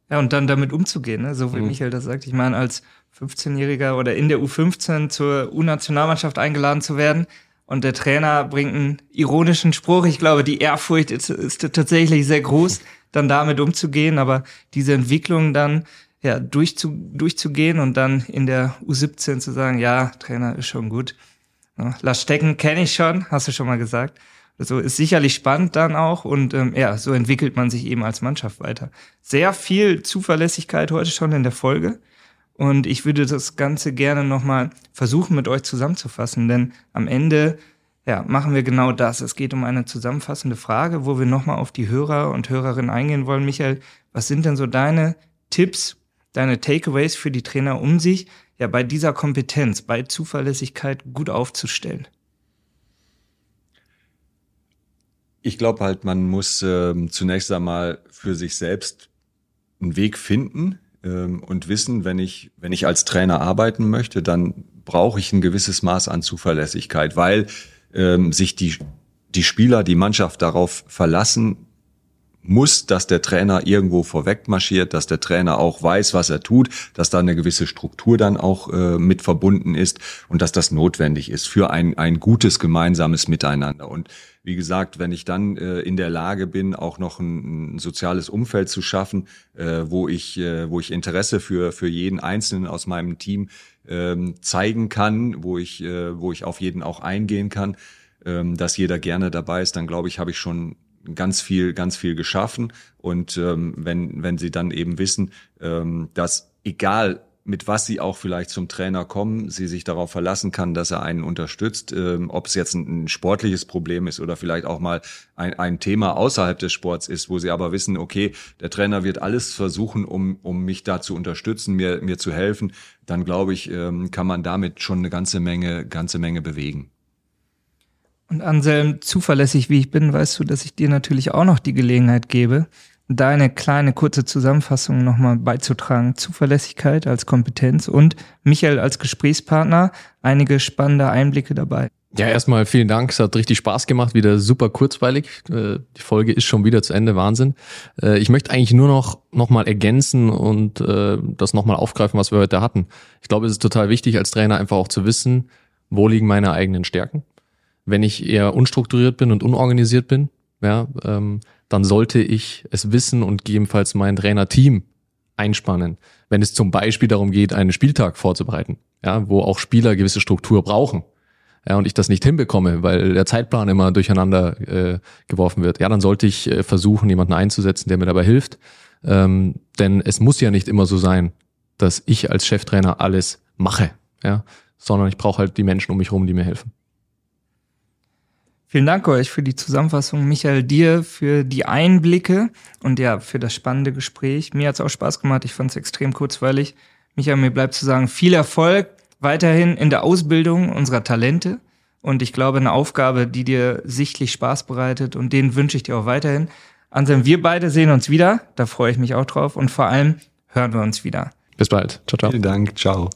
Ja, und dann damit umzugehen, ne? so wie mhm. Michael das sagt. Ich meine, als 15-Jähriger oder in der U15 zur U-Nationalmannschaft eingeladen zu werden und der Trainer bringt einen ironischen Spruch. Ich glaube, die Ehrfurcht ist, ist tatsächlich sehr groß, dann damit umzugehen, aber diese Entwicklung dann ja durchzu, durchzugehen und dann in der U17 zu sagen, ja, Trainer ist schon gut. Ja, lass stecken, kenne ich schon, hast du schon mal gesagt. Also ist sicherlich spannend dann auch und ähm, ja, so entwickelt man sich eben als Mannschaft weiter. Sehr viel Zuverlässigkeit heute schon in der Folge. Und ich würde das Ganze gerne nochmal versuchen, mit euch zusammenzufassen, denn am Ende ja, machen wir genau das. Es geht um eine zusammenfassende Frage, wo wir nochmal auf die Hörer und Hörerinnen eingehen wollen. Michael, was sind denn so deine Tipps, deine Takeaways für die Trainer, um sich ja bei dieser Kompetenz, bei Zuverlässigkeit gut aufzustellen? Ich glaube halt, man muss äh, zunächst einmal für sich selbst einen Weg finden ähm, und wissen, wenn ich, wenn ich als Trainer arbeiten möchte, dann brauche ich ein gewisses Maß an Zuverlässigkeit, weil ähm, sich die, die Spieler, die Mannschaft darauf verlassen muss, dass der Trainer irgendwo vorweg marschiert, dass der Trainer auch weiß, was er tut, dass da eine gewisse Struktur dann auch äh, mit verbunden ist und dass das notwendig ist für ein, ein gutes gemeinsames Miteinander. Und wie gesagt, wenn ich dann äh, in der Lage bin, auch noch ein, ein soziales Umfeld zu schaffen, äh, wo ich, äh, wo ich Interesse für für jeden Einzelnen aus meinem Team ähm, zeigen kann, wo ich, äh, wo ich auf jeden auch eingehen kann, ähm, dass jeder gerne dabei ist, dann glaube ich, habe ich schon ganz viel, ganz viel geschaffen. Und ähm, wenn, wenn sie dann eben wissen, ähm, dass egal mit was sie auch vielleicht zum Trainer kommen, sie sich darauf verlassen kann, dass er einen unterstützt, ähm, ob es jetzt ein, ein, sportliches Problem ist oder vielleicht auch mal ein, ein Thema außerhalb des Sports ist, wo sie aber wissen, okay, der Trainer wird alles versuchen, um, um mich da zu unterstützen, mir, mir zu helfen, dann glaube ich, ähm, kann man damit schon eine ganze Menge, ganze Menge bewegen. Und Anselm, zuverlässig wie ich bin, weißt du, dass ich dir natürlich auch noch die Gelegenheit gebe, deine kleine kurze Zusammenfassung nochmal beizutragen. Zuverlässigkeit als Kompetenz und Michael als Gesprächspartner. Einige spannende Einblicke dabei. Ja, erstmal vielen Dank. Es hat richtig Spaß gemacht. Wieder super kurzweilig. Äh, die Folge ist schon wieder zu Ende. Wahnsinn. Äh, ich möchte eigentlich nur noch, noch mal ergänzen und äh, das nochmal aufgreifen, was wir heute hatten. Ich glaube, es ist total wichtig, als Trainer einfach auch zu wissen, wo liegen meine eigenen Stärken wenn ich eher unstrukturiert bin und unorganisiert bin, ja, ähm, dann sollte ich es wissen und gegebenenfalls mein Trainerteam einspannen, wenn es zum Beispiel darum geht, einen Spieltag vorzubereiten, ja, wo auch Spieler gewisse Struktur brauchen. Ja, und ich das nicht hinbekomme, weil der Zeitplan immer durcheinander äh, geworfen wird, ja, dann sollte ich äh, versuchen, jemanden einzusetzen, der mir dabei hilft. Ähm, denn es muss ja nicht immer so sein, dass ich als Cheftrainer alles mache, ja, sondern ich brauche halt die Menschen um mich herum, die mir helfen. Vielen Dank euch für die Zusammenfassung. Michael, dir für die Einblicke und ja, für das spannende Gespräch. Mir hat es auch Spaß gemacht. Ich fand es extrem kurzweilig. Michael, mir bleibt zu sagen, viel Erfolg weiterhin in der Ausbildung unserer Talente. Und ich glaube, eine Aufgabe, die dir sichtlich Spaß bereitet und den wünsche ich dir auch weiterhin. Anselm, wir beide sehen uns wieder. Da freue ich mich auch drauf. Und vor allem hören wir uns wieder. Bis bald. Ciao, ciao. Vielen Dank. Ciao.